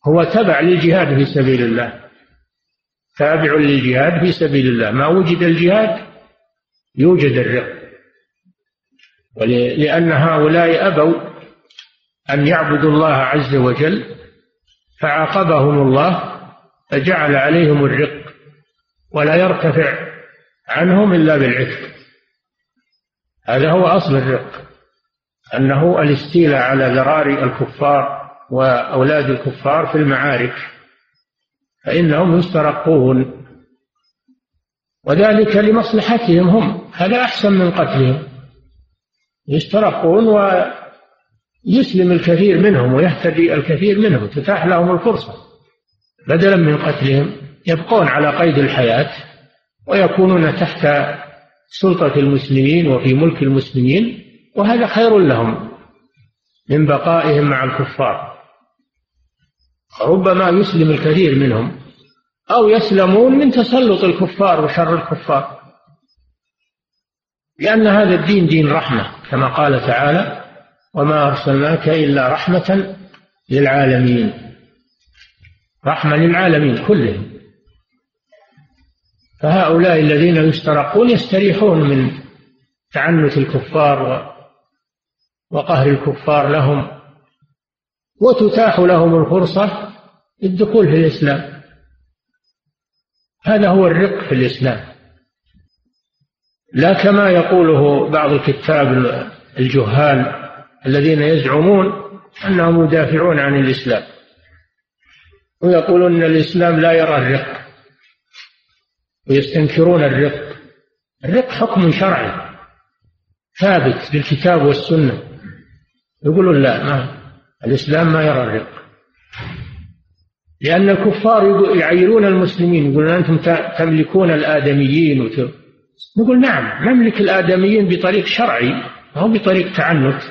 هو تبع للجهاد في سبيل الله. تابع للجهاد في سبيل الله. ما وجد الجهاد يوجد الرق. ولأن هؤلاء أبوا أن يعبدوا الله عز وجل فعاقبهم الله فجعل عليهم الرق. ولا يرتفع عنهم إلا بالعتق. هذا هو أصل الرق أنه الاستيلاء على ذراري الكفار وأولاد الكفار في المعارك فإنهم يسترقون. وذلك لمصلحتهم هم هذا أحسن من قتلهم. يسترقون ويسلم الكثير منهم ويهتدي الكثير منهم تتاح لهم الفرصة بدلا من قتلهم. يبقون على قيد الحياة ويكونون تحت سلطة المسلمين وفي ملك المسلمين وهذا خير لهم من بقائهم مع الكفار. ربما يسلم الكثير منهم أو يسلمون من تسلط الكفار وشر الكفار. لأن هذا الدين دين رحمة كما قال تعالى وما أرسلناك إلا رحمة للعالمين. رحمة للعالمين كلهم. فهؤلاء الذين يسترقون يستريحون من تعنت الكفار وقهر الكفار لهم وتتاح لهم الفرصة للدخول في الإسلام. هذا هو الرق في الإسلام. لا كما يقوله بعض الكتاب الجهال الذين يزعمون أنهم يدافعون عن الإسلام ويقولون أن الإسلام لا يرى الرق. ويستنكرون الرق. الرق حكم شرعي ثابت بالكتاب والسنة. يقولون لا ما الإسلام ما يرى الرق. لأن الكفار يعيرون المسلمين يقولون أنتم تملكون الآدميين. نقول نعم نملك الآدميين بطريق شرعي أو بطريق تعنت.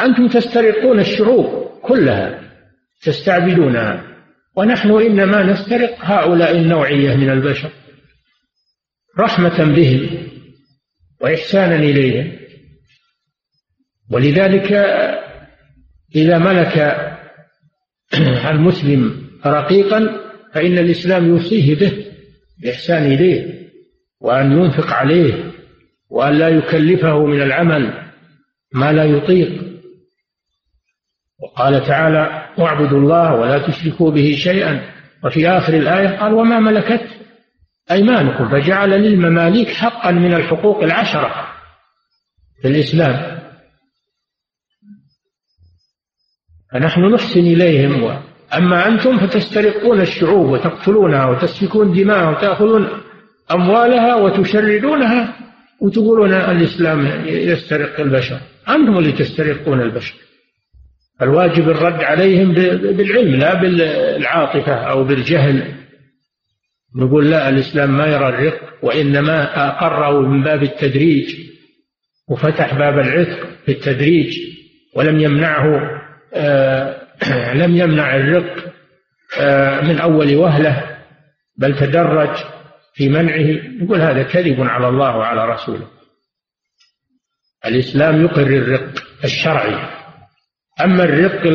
أنتم تسترقون الشعوب كلها تستعبدونها. ونحن إنما نسترق هؤلاء النوعية من البشر رحمة بهم وإحسانا إليهم. ولذلك إذا ملك [CLEARS THROAT] المسلم رقيقا فإن الإسلام يوصيه به بإحسان إليه وأن ينفق عليه وأن لا يكلفه من العمل ما لا يطيق. وقال تعالى واعبدوا الله ولا تشركوا به شيئا. وفي آخر الآية قال وما ملكت أيمانكم فجعل للمماليك حقا من الحقوق العشرة في الإسلام. فنحن نحسن إليهم و... أما أنتم فتسترقون الشعوب وتقتلونها وتسفكون دماءها وتأخذون أموالها وتشردونها وتقولون الإسلام يسترق البشر. أنتم اللي تسترقون البشر. الواجب الرد عليهم بالعلم لا بالعاطفة أو بالجهل. نقول لا الإسلام ما يرى الرق وإنما أقره من باب التدريج وفتح باب العتق في التدريج ولم يمنعه آه [CLEARS THROAT] لم يمنع الرق آه من أول وهلة بل تدرج في منعه. نقول هذا كذب على الله وعلى رسوله. الإسلام يقر الرق الشرعي. أما الرق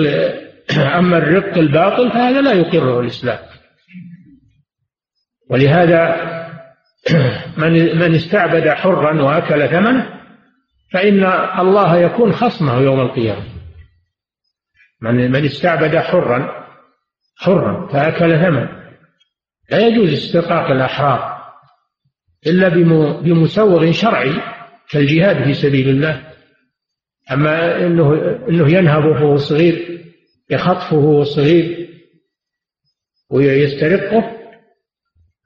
[CLEARS THROAT] أما الرق الباطل فهذا لا يقره الإسلام. ولهذا [CLEARS THROAT] من من استعبد حرا وأكل ثمنه فإن الله يكون خصمه يوم القيامة. من من استعبد حرا حرا فأكل ثمنه. لا يجوز استرقاق الأحرار إلا بمسوغ شرعي كالجهاد في سبيل الله. أما انه إنه ينهبه وهو صغير يخطفه وهو صغير ويسترقه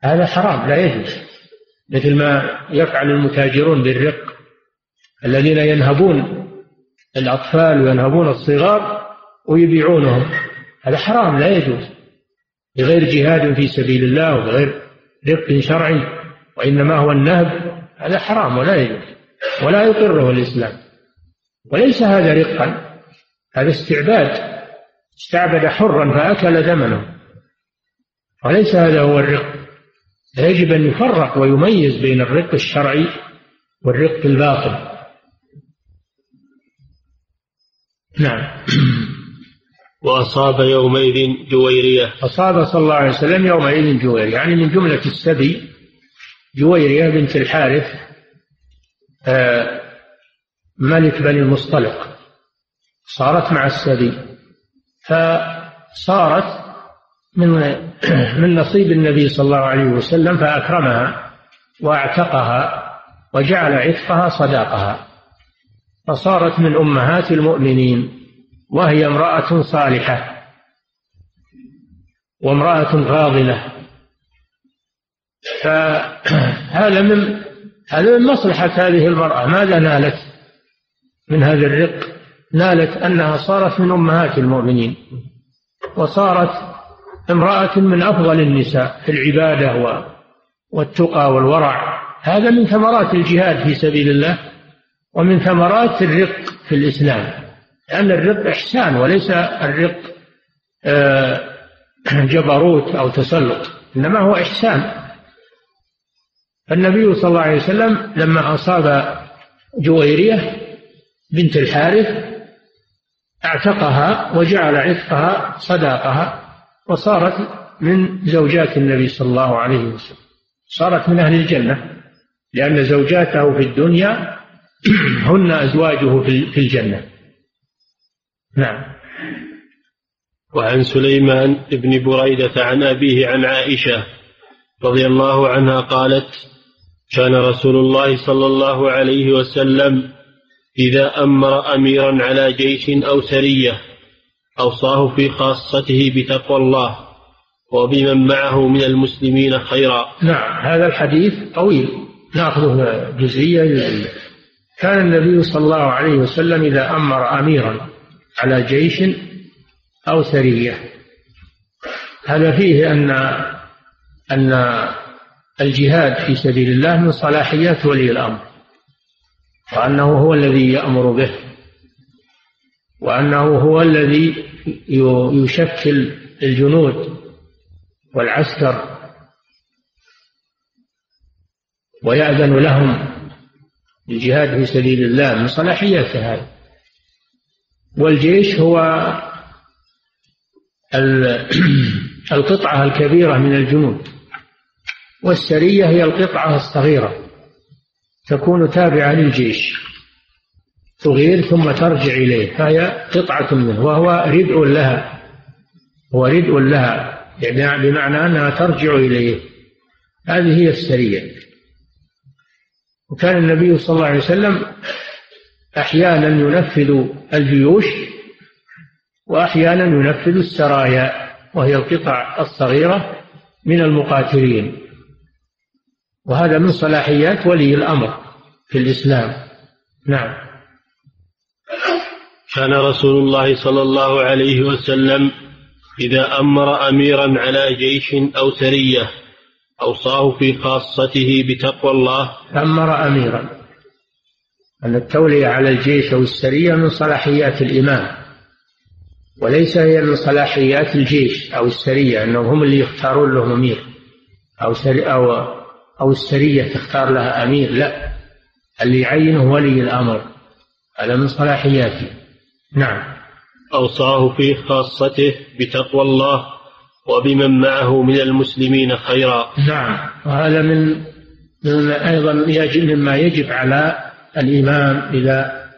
هذا حرام لا يجوز. مثل ما يفعل المتاجرون بالرق الذين ينهبون الأطفال وينهبون الصغار ويبيعونهم. هذا حرام لا يجوز. بغير جهاد في سبيل الله وبغير رق شرعي وإنما هو النهب هذا حرام ولا يجوز ولا يقره الإسلام. وليس هذا رقا. هذا استعباد. استعبد حرا فأكل ثمنه وليس هذا هو الرق. فيجب أن يفرق ويميز بين الرق الشرعي والرق الباطل. نعم. وأصاب يومئذ جويرية. أصاب صلى الله عليه وسلم يومئذ جويرية. يعني من جملة السبي جويرية بنت الحارث آه، ملك بني المصطلق صارت مع السبي فصارت من [CLEARS THROAT] من نصيب النبي صلى الله عليه وسلم فأكرمها وأعتقها وجعل عتقها صداقها. فصارت من أمهات المؤمنين وهي امرأة صالحة وامرأة فاضلة فهذا من [CLEARS THROAT] هذا من مصلحة هذه المرأة. ماذا نالت؟ من هذا الرق نالت أنها صارت من أمهات المؤمنين وصارت امرأة من أفضل النساء في العبادة والتقى والورع. هذا من ثمرات الجهاد في سبيل الله ومن ثمرات الرق في الإسلام. لأن الرق إحسان وليس الرق آه، [CLEARS THROAT] جبروت أو تسلط إنما هو إحسان. النبي صلى الله عليه وسلم لما أصاب جويرية بنت الحارث اعتقها وجعل عتقها صداقها وصارت من زوجات النبي صلى الله عليه وسلم. صارت من أهل الجنة لأن زوجاته في الدنيا [CLEARS THROAT] هن أزواجه في الجنة. نعم. وعن سليمان بن بريدة عن أبيه عن عائشة رضي الله عنها قالت كان رسول الله صلى الله عليه وسلم إذا أمر أميرا على جيش أو سرية أوصاه في خاصته بتقوى الله وبمن معه من المسلمين خيرا. نعم هذا الحديث طويل ناخذه جزئية جزئية. كان النبي صلى الله عليه وسلم إذا أمر أميرا على جيش أو سرية. هذا فيه أن أن الجهاد في سبيل الله من صلاحيات ولي الأمر. وأنه هو الذي يأمر به وأنه هو الذي يشكل الجنود والعسكر ويأذن لهم الجهاد في سبيل الله من صلاحيته هذا والجيش هو [CLEARS THROAT] القطعة الكبيرة من الجنود والسرية هي القطعة الصغيرة. تكون تابعة للجيش. تغير ثم ترجع إليه. فهي قطعة منه وهو ردء لها. هو ردء لها. يعني بمعنى أنها ترجع إليه. هذه هي السرية. وكان النبي صلى الله عليه وسلم أحيانا ينفذ الجيوش وأحيانا ينفذ السرايا وهي القطع الصغيرة من المقاتلين. وهذا من صلاحيات ولي الأمر في الإسلام. نعم. كان رسول الله صلى الله عليه وسلم إذا أمر أميرا على جيش أو سرية أوصاه في خاصته بتقوى الله. أمر أميرا. أن التولية على الجيش أو السرية من صلاحيات الإمام. وليس هي من صلاحيات الجيش أو السرية أنهم هم اللي يختارون له أمير أو سري أو أو السرية تختار لها أمير؟ لا. اللي يعينه ولي الأمر. هذا من صلاحياته. نعم. أوصاه في خاصته بتقوى الله وبمن معه من المسلمين خيرا. نعم. وهذا من, من أيضا يجب مما يجب على الإمام إذا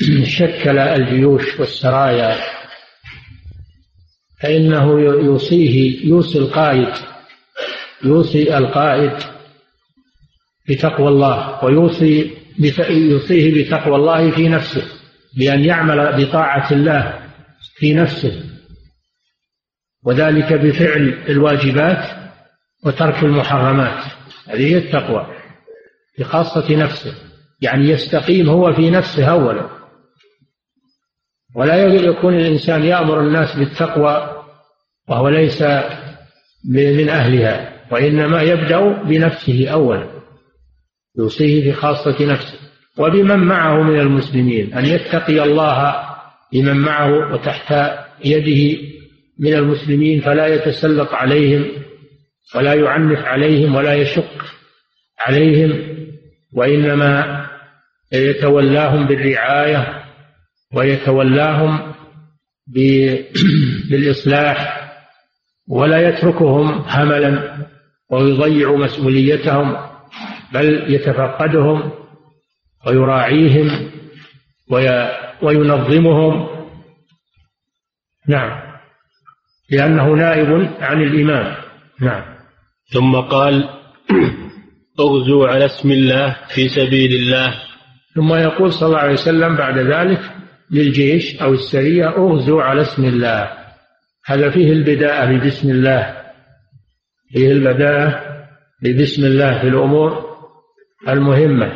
[CLEARS THROAT] شكل الجيوش والسرايا. فإنه يوصيه يوصي القائد. يوصي القائد بتقوى الله ويوصي يوصيه بتقوى الله في نفسه بأن يعمل بطاعة الله في نفسه. وذلك بفعل الواجبات وترك المحرمات. هذه هي التقوى بخاصة نفسه يعني يستقيم هو في نفسه أولا. ولا يكون الإنسان يأمر الناس بالتقوى وهو ليس من أهلها وإنما يبدأ بنفسه أولا. يوصيه بخاصة نفسه وبمن معه من المسلمين أن يتقي الله بمن معه وتحت يده من المسلمين فلا يتسلط عليهم ولا يعنف عليهم ولا يشق عليهم وإنما يتولاهم بالرعاية ويتولاهم [CLEARS THROAT] بالإصلاح ولا يتركهم هملا ويضيع مسؤوليتهم. بل يتفقدهم ويراعيهم وينظمهم. نعم. لأنه نائب عن الإمام نعم. ثم قال اغزوا على اسم الله في سبيل الله. ثم يقول صلى الله عليه وسلم بعد ذلك للجيش أو السرية اغزوا على اسم الله. هذا فيه البداءة ببسم الله. فيه البداءة ببسم الله في الأمور. المهمة.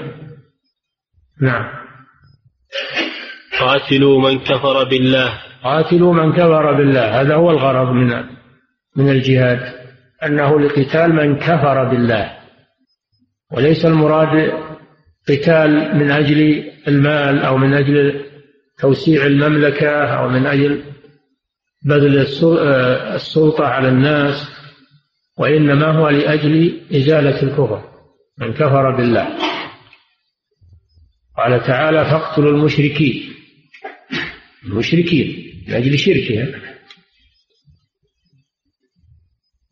نعم. قاتلوا من كفر بالله. قاتلوا من كفر بالله. هذا هو الغرض من من الجهاد أنه لقتال من كفر بالله. وليس المراد قتال من أجل المال أو من أجل توسيع المملكة أو من أجل بذل السلطة على الناس وإنما هو لأجل إزالة الكفر. من كفر بالله. قال تعالى فاقتلوا المشركين. المشركين لأجل شركهم.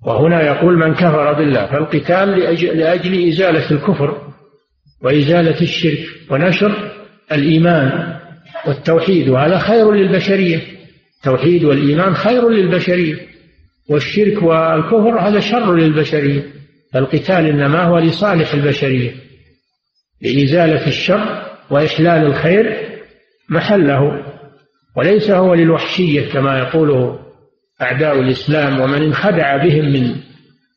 وهنا يقول من كفر بالله فالقتال لأجل, لأجل إزالة الكفر وإزالة الشرك ونشر الإيمان والتوحيد. وهذا خير للبشرية. التوحيد والإيمان خير للبشرية. والشرك والكفر هذا شر للبشرية. فالقتال إنما هو لصالح البشرية لإزالة الشر وإحلال الخير محله وليس هو للوحشية كما يقوله أعداء الإسلام ومن انخدع بهم من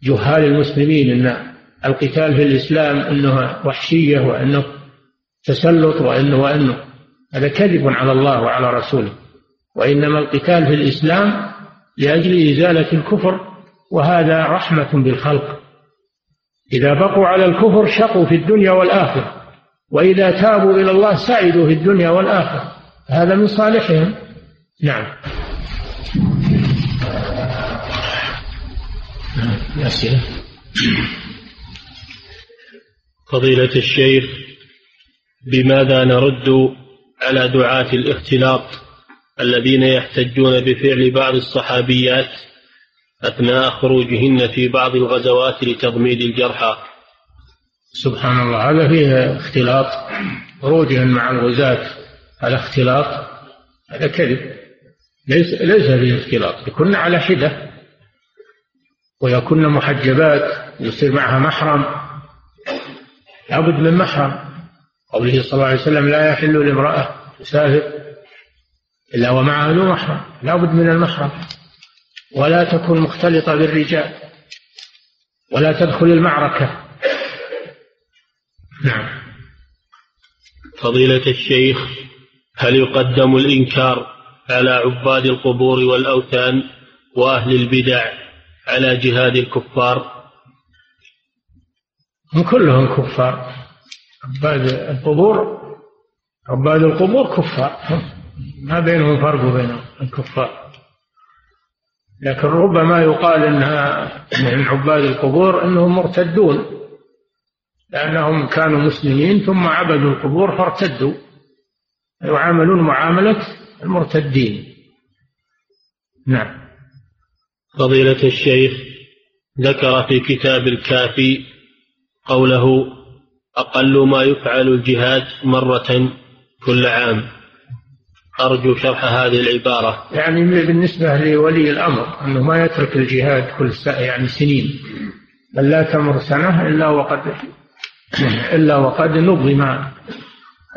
جهال المسلمين أن القتال في الإسلام أنه وحشية وأنه تسلط وأنه وأنه هذا كذب على الله وعلى رسوله. وإنما القتال في الإسلام لأجل إزالة الكفر وهذا رحمة بالخلق. إذا بقوا على الكفر شقوا في الدنيا والآخرة وإذا تابوا إلى الله سعدوا في الدنيا والآخرة. هذا من صالحهم؟ نعم. أسئلة فضيلة الشيخ بماذا نرد على دعاة الاختلاط الذين يحتجون بفعل بعض الصحابيات أثناء خروجهن في بعض الغزوات لتضميد الجرحى سبحان الله هذا فيه اختلاط. خروجهن مع الغزاة على اختلاط هذا كذب. ليس ليس فيه اختلاط. يكون على حدة ويكون محجبات يصير معها محرم. لابد من محرم. قوله صلى الله عليه وسلم لا يحل لامرأة تسافر إلا ومعها ذو محرم. لابد من المحرم. ولا تكون مختلطة بالرجال. ولا تدخل المعركة. نعم. فضيلة الشيخ هل يقدم الإنكار على عباد القبور والأوثان وأهل البدع على جهاد الكفار؟ هم كلهم كفار. عباد القبور عباد القبور كفار. ما بينهم فرق بينهم الكفار. لكن ربما يقال إنها من عباد القبور إنهم مرتدون لأنهم كانوا مسلمين ثم عبدوا القبور فارتدوا يعاملون معاملة المرتدين. نعم. فضيلة الشيخ ذكر في كتاب الكافي قوله أقل ما يفعل الجهاد مرة كل عام. أرجو شرح هذه العبارة. يعني بالنسبة لولي الأمر أنه ما يترك الجهاد كل يعني سنين. بل لا تمر سنة إلا وقد إلا وقد نظم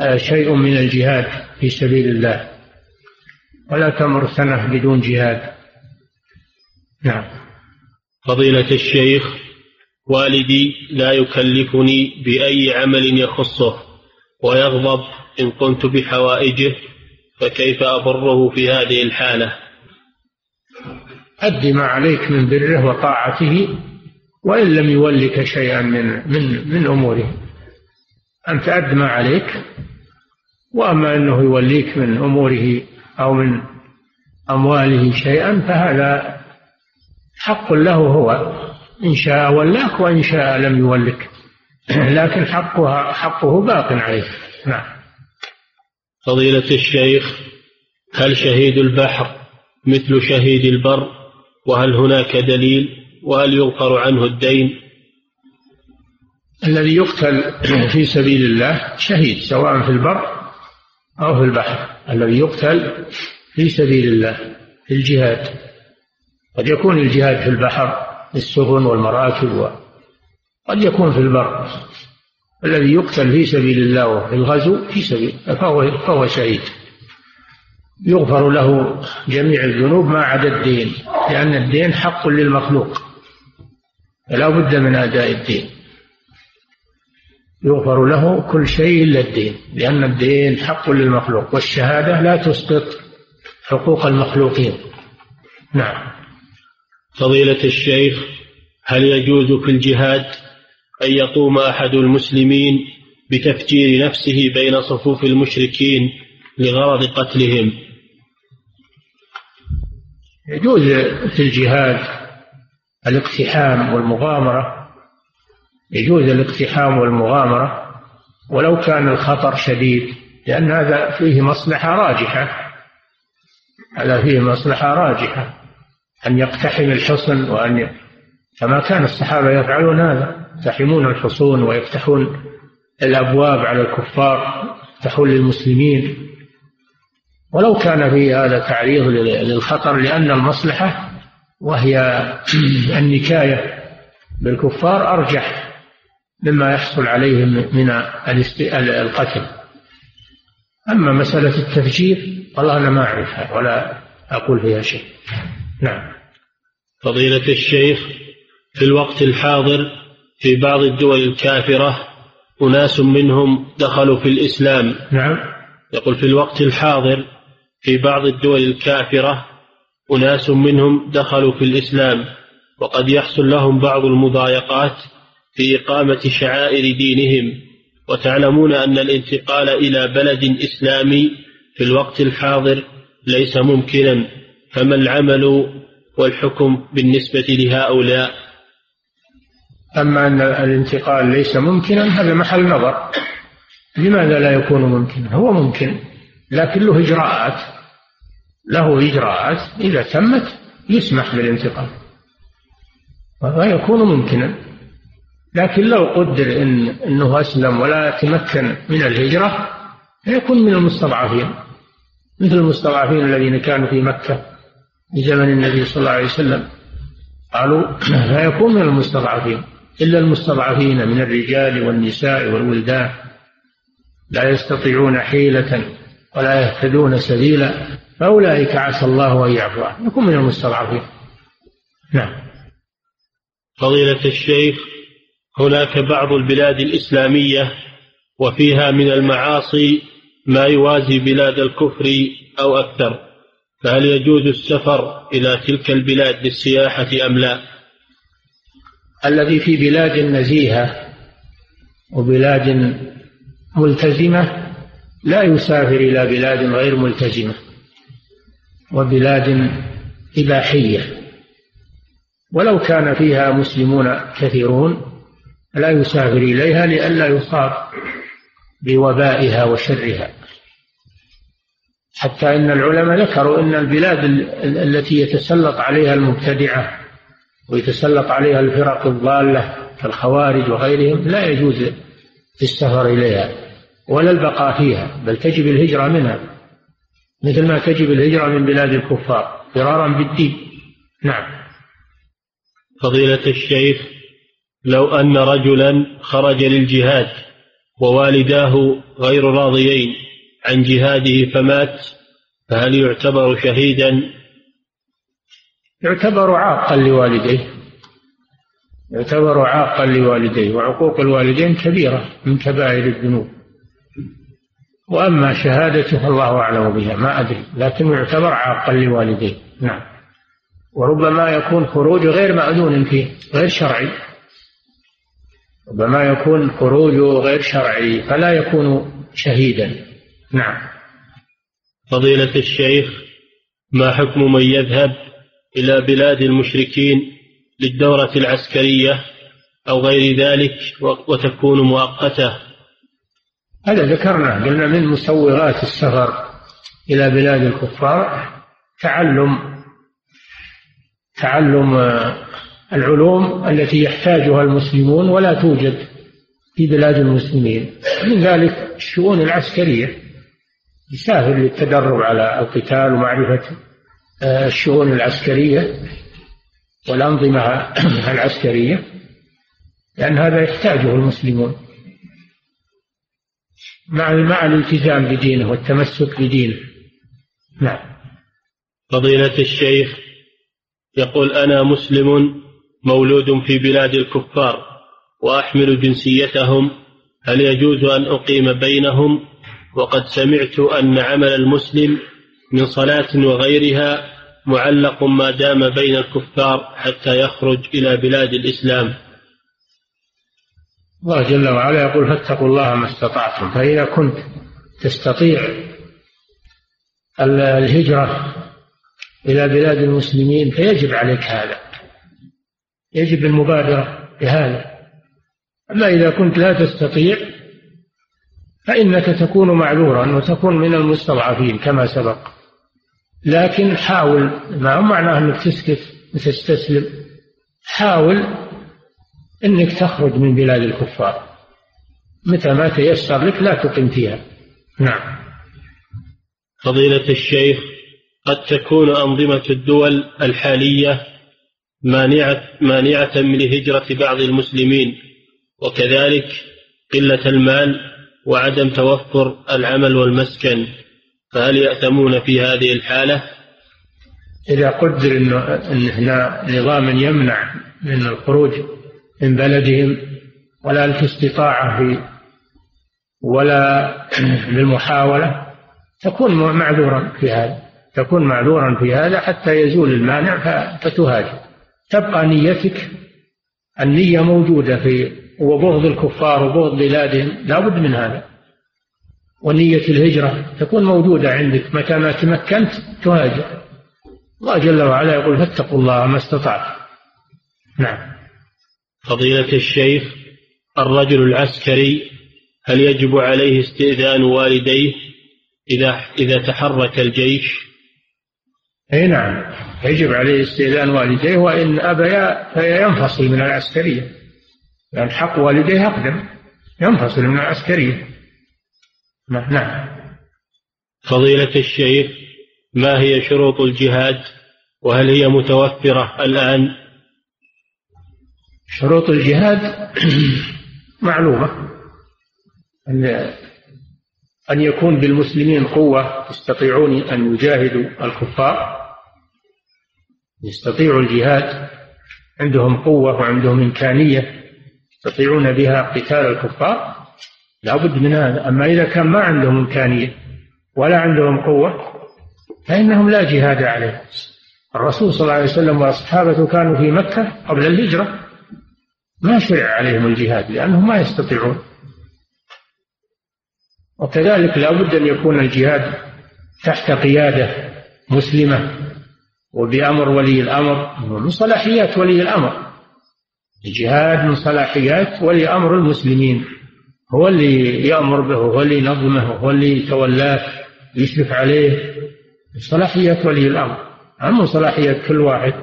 آه، شيء من الجهاد في سبيل الله. ولا تمر سنة بدون جهاد. نعم. فضيلة الشيخ والدي لا يكلفني بأي عمل يخصه ويغضب إن قمت بحوائجه فكيف أبره في هذه الحالة؟ أد ما عليك من بره وطاعته وإن لم يولك شيئا من من من أموره. أنت أد ما عليك وأما أنه يوليك من أموره أو من أمواله شيئا فهذا حق له هو إن شاء ولاك وإن شاء لم يولك. [CLEARS THROAT] لكن حقها حقه باق عليه نعم. فضيلة الشيخ هل شهيد البحر مثل شهيد البر؟ وهل هناك دليل؟ وهل يغفر عنه الدين؟ الذي يقتل [CLEARS THROAT] في سبيل الله شهيد سواء في البر أو في البحر. الذي يقتل في سبيل الله في الجهاد. قد يكون الجهاد في البحر السفن والمراكب وقد يكون في البر. الذي يقتل في سبيل الله وفي الغزو في سبيل فهو, فهو شهيد. يغفر له جميع الذنوب ما عدا الدين لأن الدين حق للمخلوق. فلا بد من أداء الدين. يغفر له كل شيء إلا الدين لأن الدين حق للمخلوق والشهادة لا تسقط حقوق المخلوقين. نعم. فضيلة الشيخ هل يجوز في الجهاد أن يقوم أحد المسلمين بتفجير نفسه بين صفوف المشركين لغرض قتلهم. يجوز في الجهاد الاقتحام والمغامرة يجوز الاقتحام والمغامرة ولو كان الخطر شديد لأن هذا فيه مصلحة راجحة. هذا فيه مصلحة راجحة أن يقتحم الحصن وأن كما كان الصحابة يفعلون هذا. يقتحمون الحصون ويفتحون الأبواب على الكفار يفتحون للمسلمين. ولو كان في هذا تعريض للخطر لأن المصلحة وهي [CLEARS THROAT] النكاية بالكفار أرجح مما يحصل عليهم من القتل. أما مسألة التفجير والله أنا ما أعرفها ولا أقول فيها شيء. نعم. فضيلة الشيخ في الوقت الحاضر في بعض الدول الكافرة أناس منهم دخلوا في الإسلام. نعم. يقول في الوقت الحاضر في بعض الدول الكافرة أناس منهم دخلوا في الإسلام. وقد يحصل لهم بعض المضايقات في إقامة شعائر دينهم. وتعلمون أن الانتقال إلى بلد إسلامي في الوقت الحاضر ليس ممكنا. فما العمل والحكم بالنسبة لهؤلاء؟ أما أن الانتقال ليس ممكنا هذا محل نظر. لماذا لا يكون ممكنا هو ممكن لكن له إجراءات. له إجراءات إذا تمت يسمح بالانتقال. ويكون ممكنا. لكن لو قدر إن أنه أسلم ولا تمكن من الهجرة فيكون من المستضعفين. مثل المستضعفين الذين كانوا في مكة في زمن النبي صلى الله عليه وسلم. قالوا فيكون من المستضعفين. إلا المستضعفين من الرجال والنساء والولدان لا يستطيعون حيلة ولا يهتدون سبيلا فأولئك عسى الله أن يعفو عنهم. يكون من المستضعفين. نعم. فضيلة الشيخ هناك بعض البلاد الإسلامية وفيها من المعاصي ما يوازي بلاد الكفر أو أكثر فهل يجوز السفر إلى تلك البلاد للسياحة أم لا؟ الذي في بلاد نزيهة وبلاد ملتزمة لا يسافر إلى بلاد غير ملتزمة وبلاد إباحية. ولو كان فيها مسلمون كثيرون لا يسافر إليها لئلا يصاب بوبائها وشرها. حتى إن العلماء ذكروا أن البلاد التي يتسلط عليها المبتدعة ويتسلط عليها الفرق الضالة كالخوارج وغيرهم لا يجوز السفر إليها ولا البقاء فيها بل تجب الهجرة منها مثل ما تجب الهجرة من بلاد الكفار فرارا بالدين. نعم. فضيلة الشيخ لو أن رجلا خرج للجهاد ووالداه غير راضيين عن جهاده فمات فهل يعتبر شهيدا يعتبر عاقا لوالديه. يعتبر عاقا لوالديه وعقوق الوالدين كبيرة من كبائر الذنوب. وأما شهادته الله أعلم بها ما أدري لكن يعتبر عاقا لوالديه. نعم. وربما يكون خروج غير مأذون فيه غير شرعي. ربما يكون خروجه غير شرعي فلا يكون شهيدا. نعم. فضيلة الشيخ ما حكم من يذهب إلى بلاد المشركين للدورة العسكرية أو غير ذلك وتكون مؤقتة. هذا ذكرنا قلنا من مسوغات السفر إلى بلاد الكفار تعلم تعلم العلوم التي يحتاجها المسلمون ولا توجد في بلاد المسلمين. من ذلك الشؤون العسكرية يسافر للتدرب على القتال ومعرفة آه، الشؤون العسكرية والأنظمة [CLEARS THROAT] العسكرية لأن هذا يحتاجه المسلمون. مع مع الالتزام بدينه والتمسك بدينه. نعم. فضيلة الشيخ يقول أنا مسلم مولود في بلاد الكفار وأحمل جنسيتهم هل يجوز أن أقيم بينهم؟ وقد سمعت أن عمل المسلم من صلاة وغيرها معلق ما دام بين الكفار حتى يخرج إلى بلاد الإسلام. الله جل وعلا يقول فاتقوا الله ما استطعتم. فإذا كنت تستطيع الهجرة إلى بلاد المسلمين فيجب عليك هذا. يجب المبادرة بهذا. أما إذا كنت لا تستطيع فإنك تكون معذورا وتكون من المستضعفين كما سبق. لكن حاول ما هو معناه أنك تسكت وتستسلم حاول أنك تخرج من بلاد الكفار. متى ما تيسر لك لا تقم فيها. نعم. فضيلة الشيخ قد تكون أنظمة الدول الحالية مانعة, مانعة من هجرة بعض المسلمين وكذلك قلة المال وعدم توفر العمل والمسكن. فهل يأثمون في هذه الحالة؟ إذا قدر إنه إن هنا نظام يمنع من الخروج من بلدهم ولا الاستطاعة في ولا بالمحاولة تكون معذورا في هذا. تكون معذورا في هذا حتى يزول المانع فتهاجر. تبقى نيتك النية موجودة في وبغض الكفار وبغض بلادهم لا بد من هذا. ونية الهجرة تكون موجودة عندك متى ما تمكنت تهاجر الله جل وعلا يقول فاتقوا الله ما استطعت. نعم. فضيلة الشيخ الرجل العسكري هل يجب عليه استئذان والديه إذا إذا تحرك الجيش؟ أي نعم. يجب عليه استئذان والديه وإن أبيا فينفصل من العسكرية. لأن حق والديه أقدم ينفصل من العسكرية. نعم, نعم. فضيلة الشيخ ما هي شروط الجهاد؟ وهل هي متوفرة الآن؟ شروط الجهاد [CLEARS THROAT] معلومة. أن أن يكون بالمسلمين قوة يستطيعون أن يجاهدوا الكفار. يستطيعوا الجهاد عندهم قوة وعندهم إمكانية يستطيعون بها قتال الكفار. لا بد من هذا. أما إذا كان ما عندهم إمكانية ولا عندهم قوة فإنهم لا جهاد عليهم الرسول صلى الله عليه وسلم وأصحابه كانوا في مكة قبل الهجرة. ما شرع عليهم الجهاد لأنهم ما يستطيعون. وكذلك لا بد أن يكون الجهاد تحت قيادة مسلمة وبأمر ولي الأمر من صلاحيات ولي الأمر. الجهاد من صلاحيات ولي أمر المسلمين. هو اللي يأمر به هو اللي ينظمه هو اللي يتولاه يشرف عليه. صلاحيات ولي الأمر. أما صلاحيات كل واحد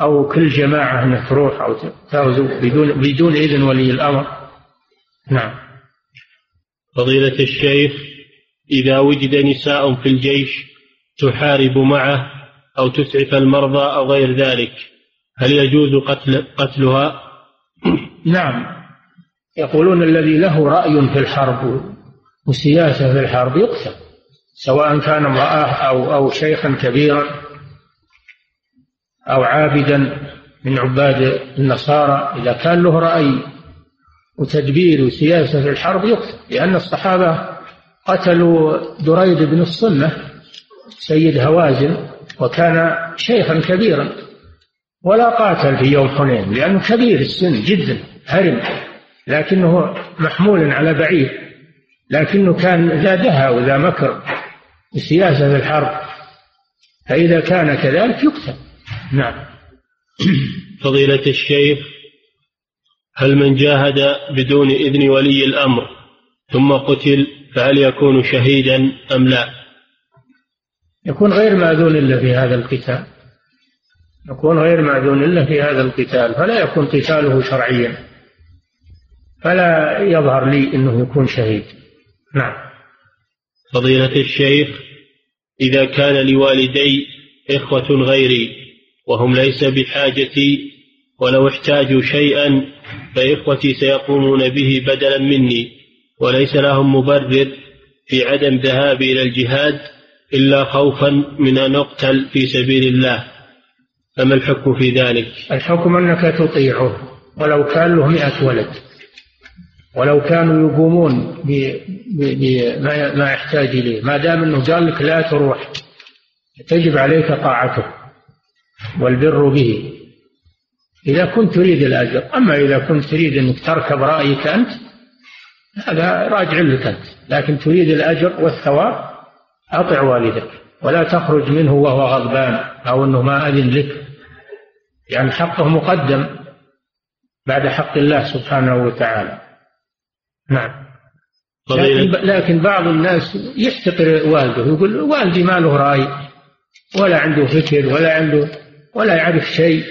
أو كل جماعة أنها تروح أو تغزو بدون بدون إذن ولي الأمر. نعم. فضيلة الشيخ إذا وجد نساء في الجيش تحارب معه أو تسعف المرضى أو غير ذلك هل يجوز قتل قتلها؟ نعم. يقولون الذي له رأي في الحرب وسياسة في الحرب يقتل سواء كان امرأة أو أو شيخا كبيرا أو عابدا من عباد النصارى إذا كان له رأي وتدبير وسياسة في الحرب يقتل لأن الصحابة قتلوا دريد بن الصمة سيد هوازن وكان شيخا كبيرا ولا قاتل في يوم حنين لأنه كبير السن جدا هرم. لكنه محمول على بعير لكنه كان ذا دهى وذا مكر السياسة في الحرب فإذا كان كذلك يقتل. نعم. فضيلة الشيخ هل من جاهد بدون إذن ولي الأمر ثم قتل فهل يكون شهيدا أم لا؟ يكون غير مأذون إلا في هذا القتال. يكون غير مأذون إلا في هذا القتال فلا يكون قتاله شرعيا. فلا يظهر لي أنه يكون شهيد. نعم. فضيلة الشيخ إذا كان لوالدي إخوة غيري وهم ليس بحاجتي ولو احتاجوا شيئا فإخوتي سيقومون به بدلا مني وليس لهم مبرر في عدم ذهابي إلى الجهاد إلا خوفا من أن أقتل في سبيل الله. فما الحكم في ذلك؟ الحكم أنك تطيعه ولو كان له مئة ولد. ولو كانوا يقومون بما يحتاج إليه. ما دام أنه قال لك لا تروح تجب عليك طاعته والبر به. إذا كنت تريد الأجر. أما إذا كنت تريد أنك تركب رأيك أنت هذا راجع لك أنت. لكن تريد الأجر والثواب أطع والدك. ولا تخرج منه وهو غضبان أو أنه ما أذن لك. يعني حقه مقدم بعد حق الله سبحانه وتعالى. نعم. لكن, لكن بعض الناس يحتقر والده يقول والدي ما له رأي ولا عنده فكر ولا عنده ولا يعرف شيء.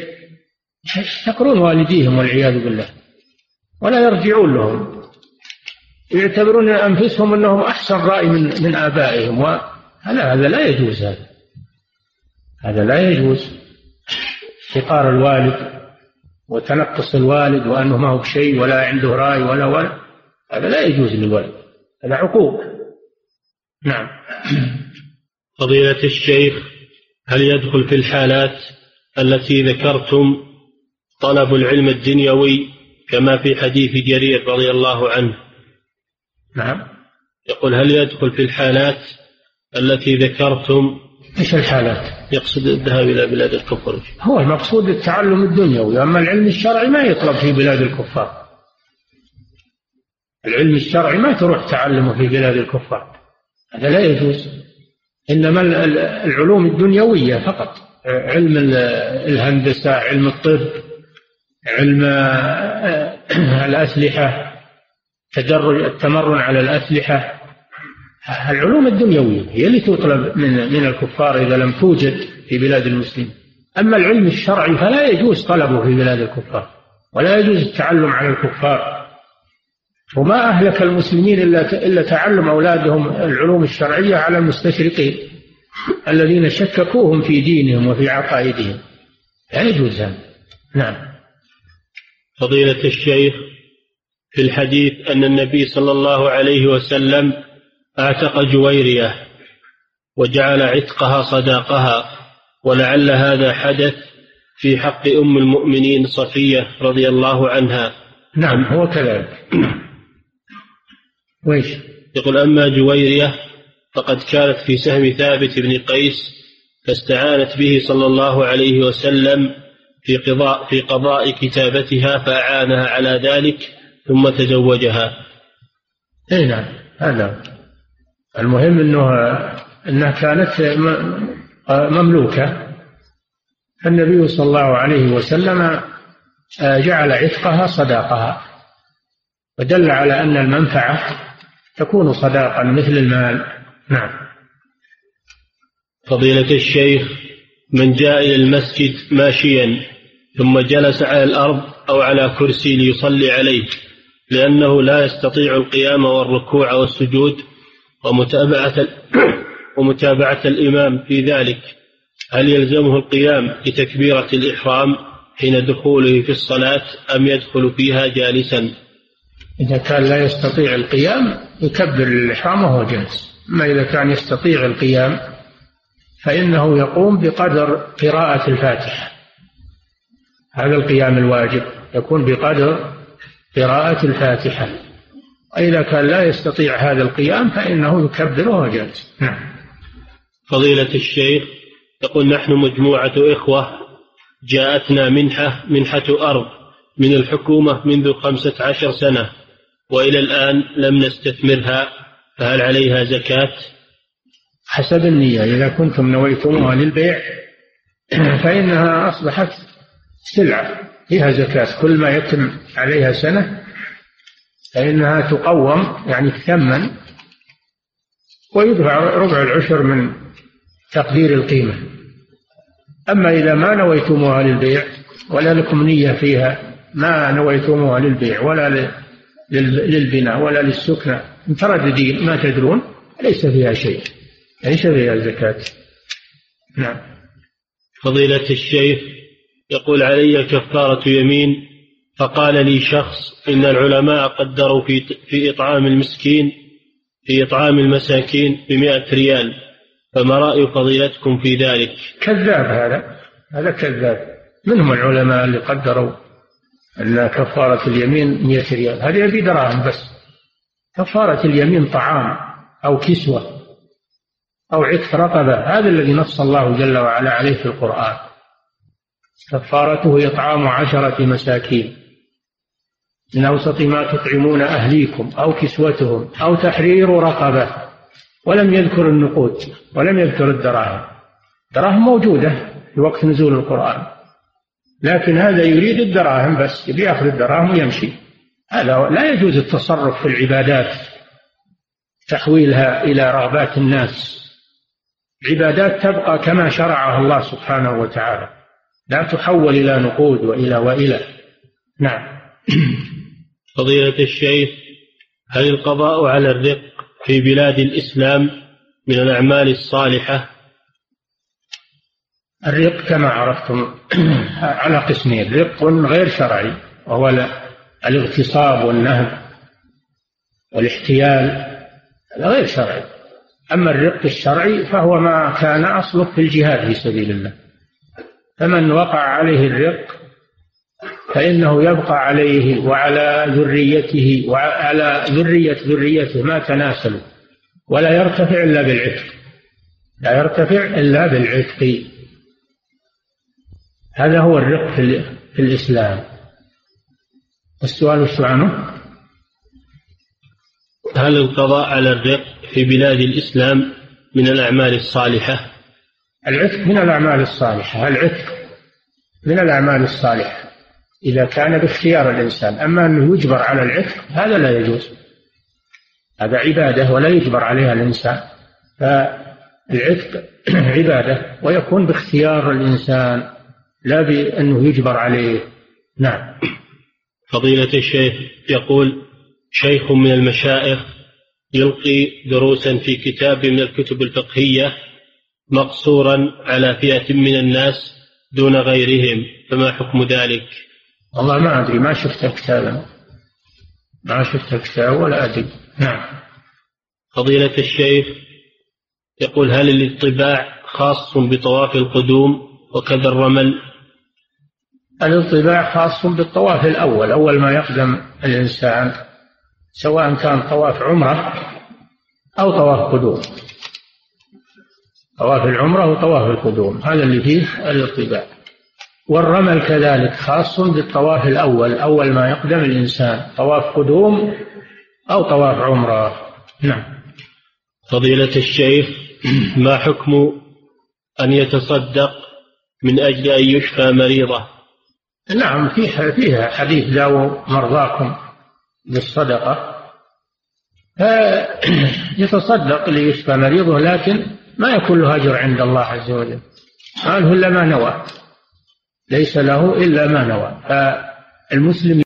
يحتقرون والديهم والعياذ بالله. ولا يرجعون لهم. يعتبرون أنفسهم أنهم أحسن رأي من من آبائهم وهذا هذا لا يجوز هذا. هذا لا يجوز. احتقار الوالد وتنقص الوالد وأنه ما هو بشيء ولا عنده رأي ولا ولا. هذا لا يجوز للولد هذا عقوق. نعم. فضيلة الشيخ هل يدخل في الحالات التي ذكرتم طلب العلم الدنيوي كما في حديث جرير رضي الله عنه؟ نعم. يقول هل يدخل في الحالات التي ذكرتم؟ إيش الحالات؟ يقصد الذهاب إلى بلاد الكفر هو المقصود التعلم الدنيوي أما العلم الشرعي ما يطلب في بلاد الكفار. العلم الشرعي ما تروح تعلمه في بلاد الكفار. هذا لا يجوز. إنما العلوم الدنيوية فقط. علم الهندسة علم الطب علم آه، [CLEARS THROAT] الأسلحة تدرج التمرن على الأسلحة. العلوم الدنيوية هي اللي تطلب من من الكفار إذا لم توجد في بلاد المسلمين. أما العلم الشرعي فلا يجوز طلبه في بلاد الكفار ولا يجوز التعلم على الكفار. وما أهلك المسلمين إلا إلا تعلم أولادهم العلوم الشرعية على المستشرقين الذين شككوهم في دينهم وفي عقائدهم. لا يجوز هذا. نعم. فضيلة الشيخ في الحديث أن النبي صلى الله عليه وسلم اعتق جويرية وجعل عتقها صداقها ولعل هذا حدث في حق أم المؤمنين صفية رضي الله عنها. نعم هو كذلك. [COUGHS] ويش؟ يقول أما جويرية فقد كانت في سهم ثابت بن قيس فاستعانت به صلى الله عليه وسلم في قضاء في قضاء كتابتها فأعانها على ذلك ثم تزوجها. اي نعم. هذا. المهم أنه أنها كانت مملوكة. فالنبي صلى الله عليه وسلم جعل عتقها صداقها. ودل على أن المنفعة تكون صداقا مثل المال. نعم. فضيلة الشيخ من جاء إلى المسجد ماشيا ثم جلس على الأرض أو على كرسي ليصلي عليه لأنه لا يستطيع القيام والركوع والسجود ومتابعة [COUGHS] ومتابعة الإمام في ذلك. هل يلزمه القيام لتكبيرة الإحرام حين دخوله في الصلاة أم يدخل فيها جالسا؟ إذا كان لا يستطيع القيام يكبر الإحرام وهو جالس. أما إذا كان يستطيع القيام فإنه يقوم بقدر قراءة الفاتحة. هذا القيام الواجب يكون بقدر قراءة الفاتحة. وإذا كان لا يستطيع هذا القيام فإنه يكبر وهو جالس. نعم. فضيلة الشيخ يقول نحن مجموعة إخوة جاءتنا منحة منحة أرض من الحكومة منذ خمسة عشر سنة. وإلى الآن لم نستثمرها فهل عليها زكاة؟ حسب النية إذا كنتم نويتموها للبيع [CLEARS THROAT] فإنها أصبحت سلعة فيها زكاة كل ما يتم عليها سنة فإنها تقوم يعني تثمن ويدفع ربع العشر من تقدير القيمة أما إذا ما نويتموها للبيع ولا لكم نية فيها ما نويتموها للبيع ولا للبناء ولا للسكنة مترددين ما تدرون ليس فيها شيء. ليس فيها زكاة. نعم. فضيلة الشيخ يقول علي كفارة يمين فقال لي شخص إن العلماء قدروا في في إطعام المسكين في إطعام المساكين بمئة ريال فما رأي فضيلتكم في ذلك؟ كذاب هذا. هذا كذاب. منهم العلماء اللي قدروا أن كفارة اليمين مئة ريال. هذه يبي دراهم بس. كفارة اليمين طعام أو كسوة أو عتق رقبة هذا الذي نص الله جل وعلا عليه في القرآن. كفارته إطعام عشرة مساكين. من أوسط ما تطعمون أهليكم أو كسوتهم أو تحرير رقبة. ولم يذكر النقود ولم يذكر الدراهم. الدراهم موجودة في وقت نزول القرآن. لكن هذا يريد الدراهم بس يبي ياخذ الدراهم ويمشي. هذا لا يجوز التصرف في العبادات تحويلها إلى رغبات الناس. عبادات تبقى كما شرعها الله سبحانه وتعالى. لا تحول إلى نقود وإلى وإلى. نعم. [COUGHS] فضيلة الشيخ هل القضاء على الرق في بلاد الإسلام من الأعمال الصالحة؟ الرق كما عرفتم [CLEARS THROAT] على قسمين رق غير شرعي وهو الاغتصاب والنهب والاحتيال هذا غير شرعي. أما الرق الشرعي فهو ما كان أصله في الجهاد في سبيل الله. فمن وقع عليه الرق فإنه يبقى عليه وعلى ذريته وعلى ذرية ذريته ما تناسلوا ولا يرتفع إلا بالعتق. لا يرتفع إلا بالعتق. هذا هو الرق في, الإسلام. السؤال وش عنه؟ هل القضاء على الرق في بلاد الإسلام من الأعمال الصالحة؟ العتق من الأعمال الصالحة العتق من الأعمال الصالحة إذا كان باختيار الإنسان. أما أنه يجبر على العتق هذا لا يجوز. هذا عبادة ولا يجبر عليها الإنسان. فالعتق [CLEARS THROAT] عبادة ويكون باختيار الإنسان. لا بأنه يجبر عليه. نعم. فضيلة الشيخ يقول شيخ من المشائخ يلقي دروسا في كتاب من الكتب الفقهية مقصورا على فئة من الناس دون غيرهم فما حكم ذلك؟ والله ما أدري ما شفت كتابا ما شفت كتاب ولا أدري. نعم. فضيلة الشيخ يقول هل الاطباع خاص بطواف القدوم وكذا الرمل. الاطباع خاص بالطواف الأول. أول ما يقدم الإنسان سواء كان طواف عمرة أو طواف قدوم. طواف العمرة وطواف القدوم. هذا اللي فيه الاطباع والرمل كذلك خاص بالطواف الأول. أول ما يقدم الإنسان طواف قدوم أو طواف عمرة. نعم. فضيلة الشيخ ما حكم أن يتصدق من أجل أن يشفى مريضة. نعم فيها فيها حديث داووا مرضاكم بالصدقة. [CLEARS THROAT] يتصدق ليشفى مريضه لكن ما يكون له أجر عند الله عز وجل. ما له إلا ما نوى. ليس له إلا ما نوى. فالمسلم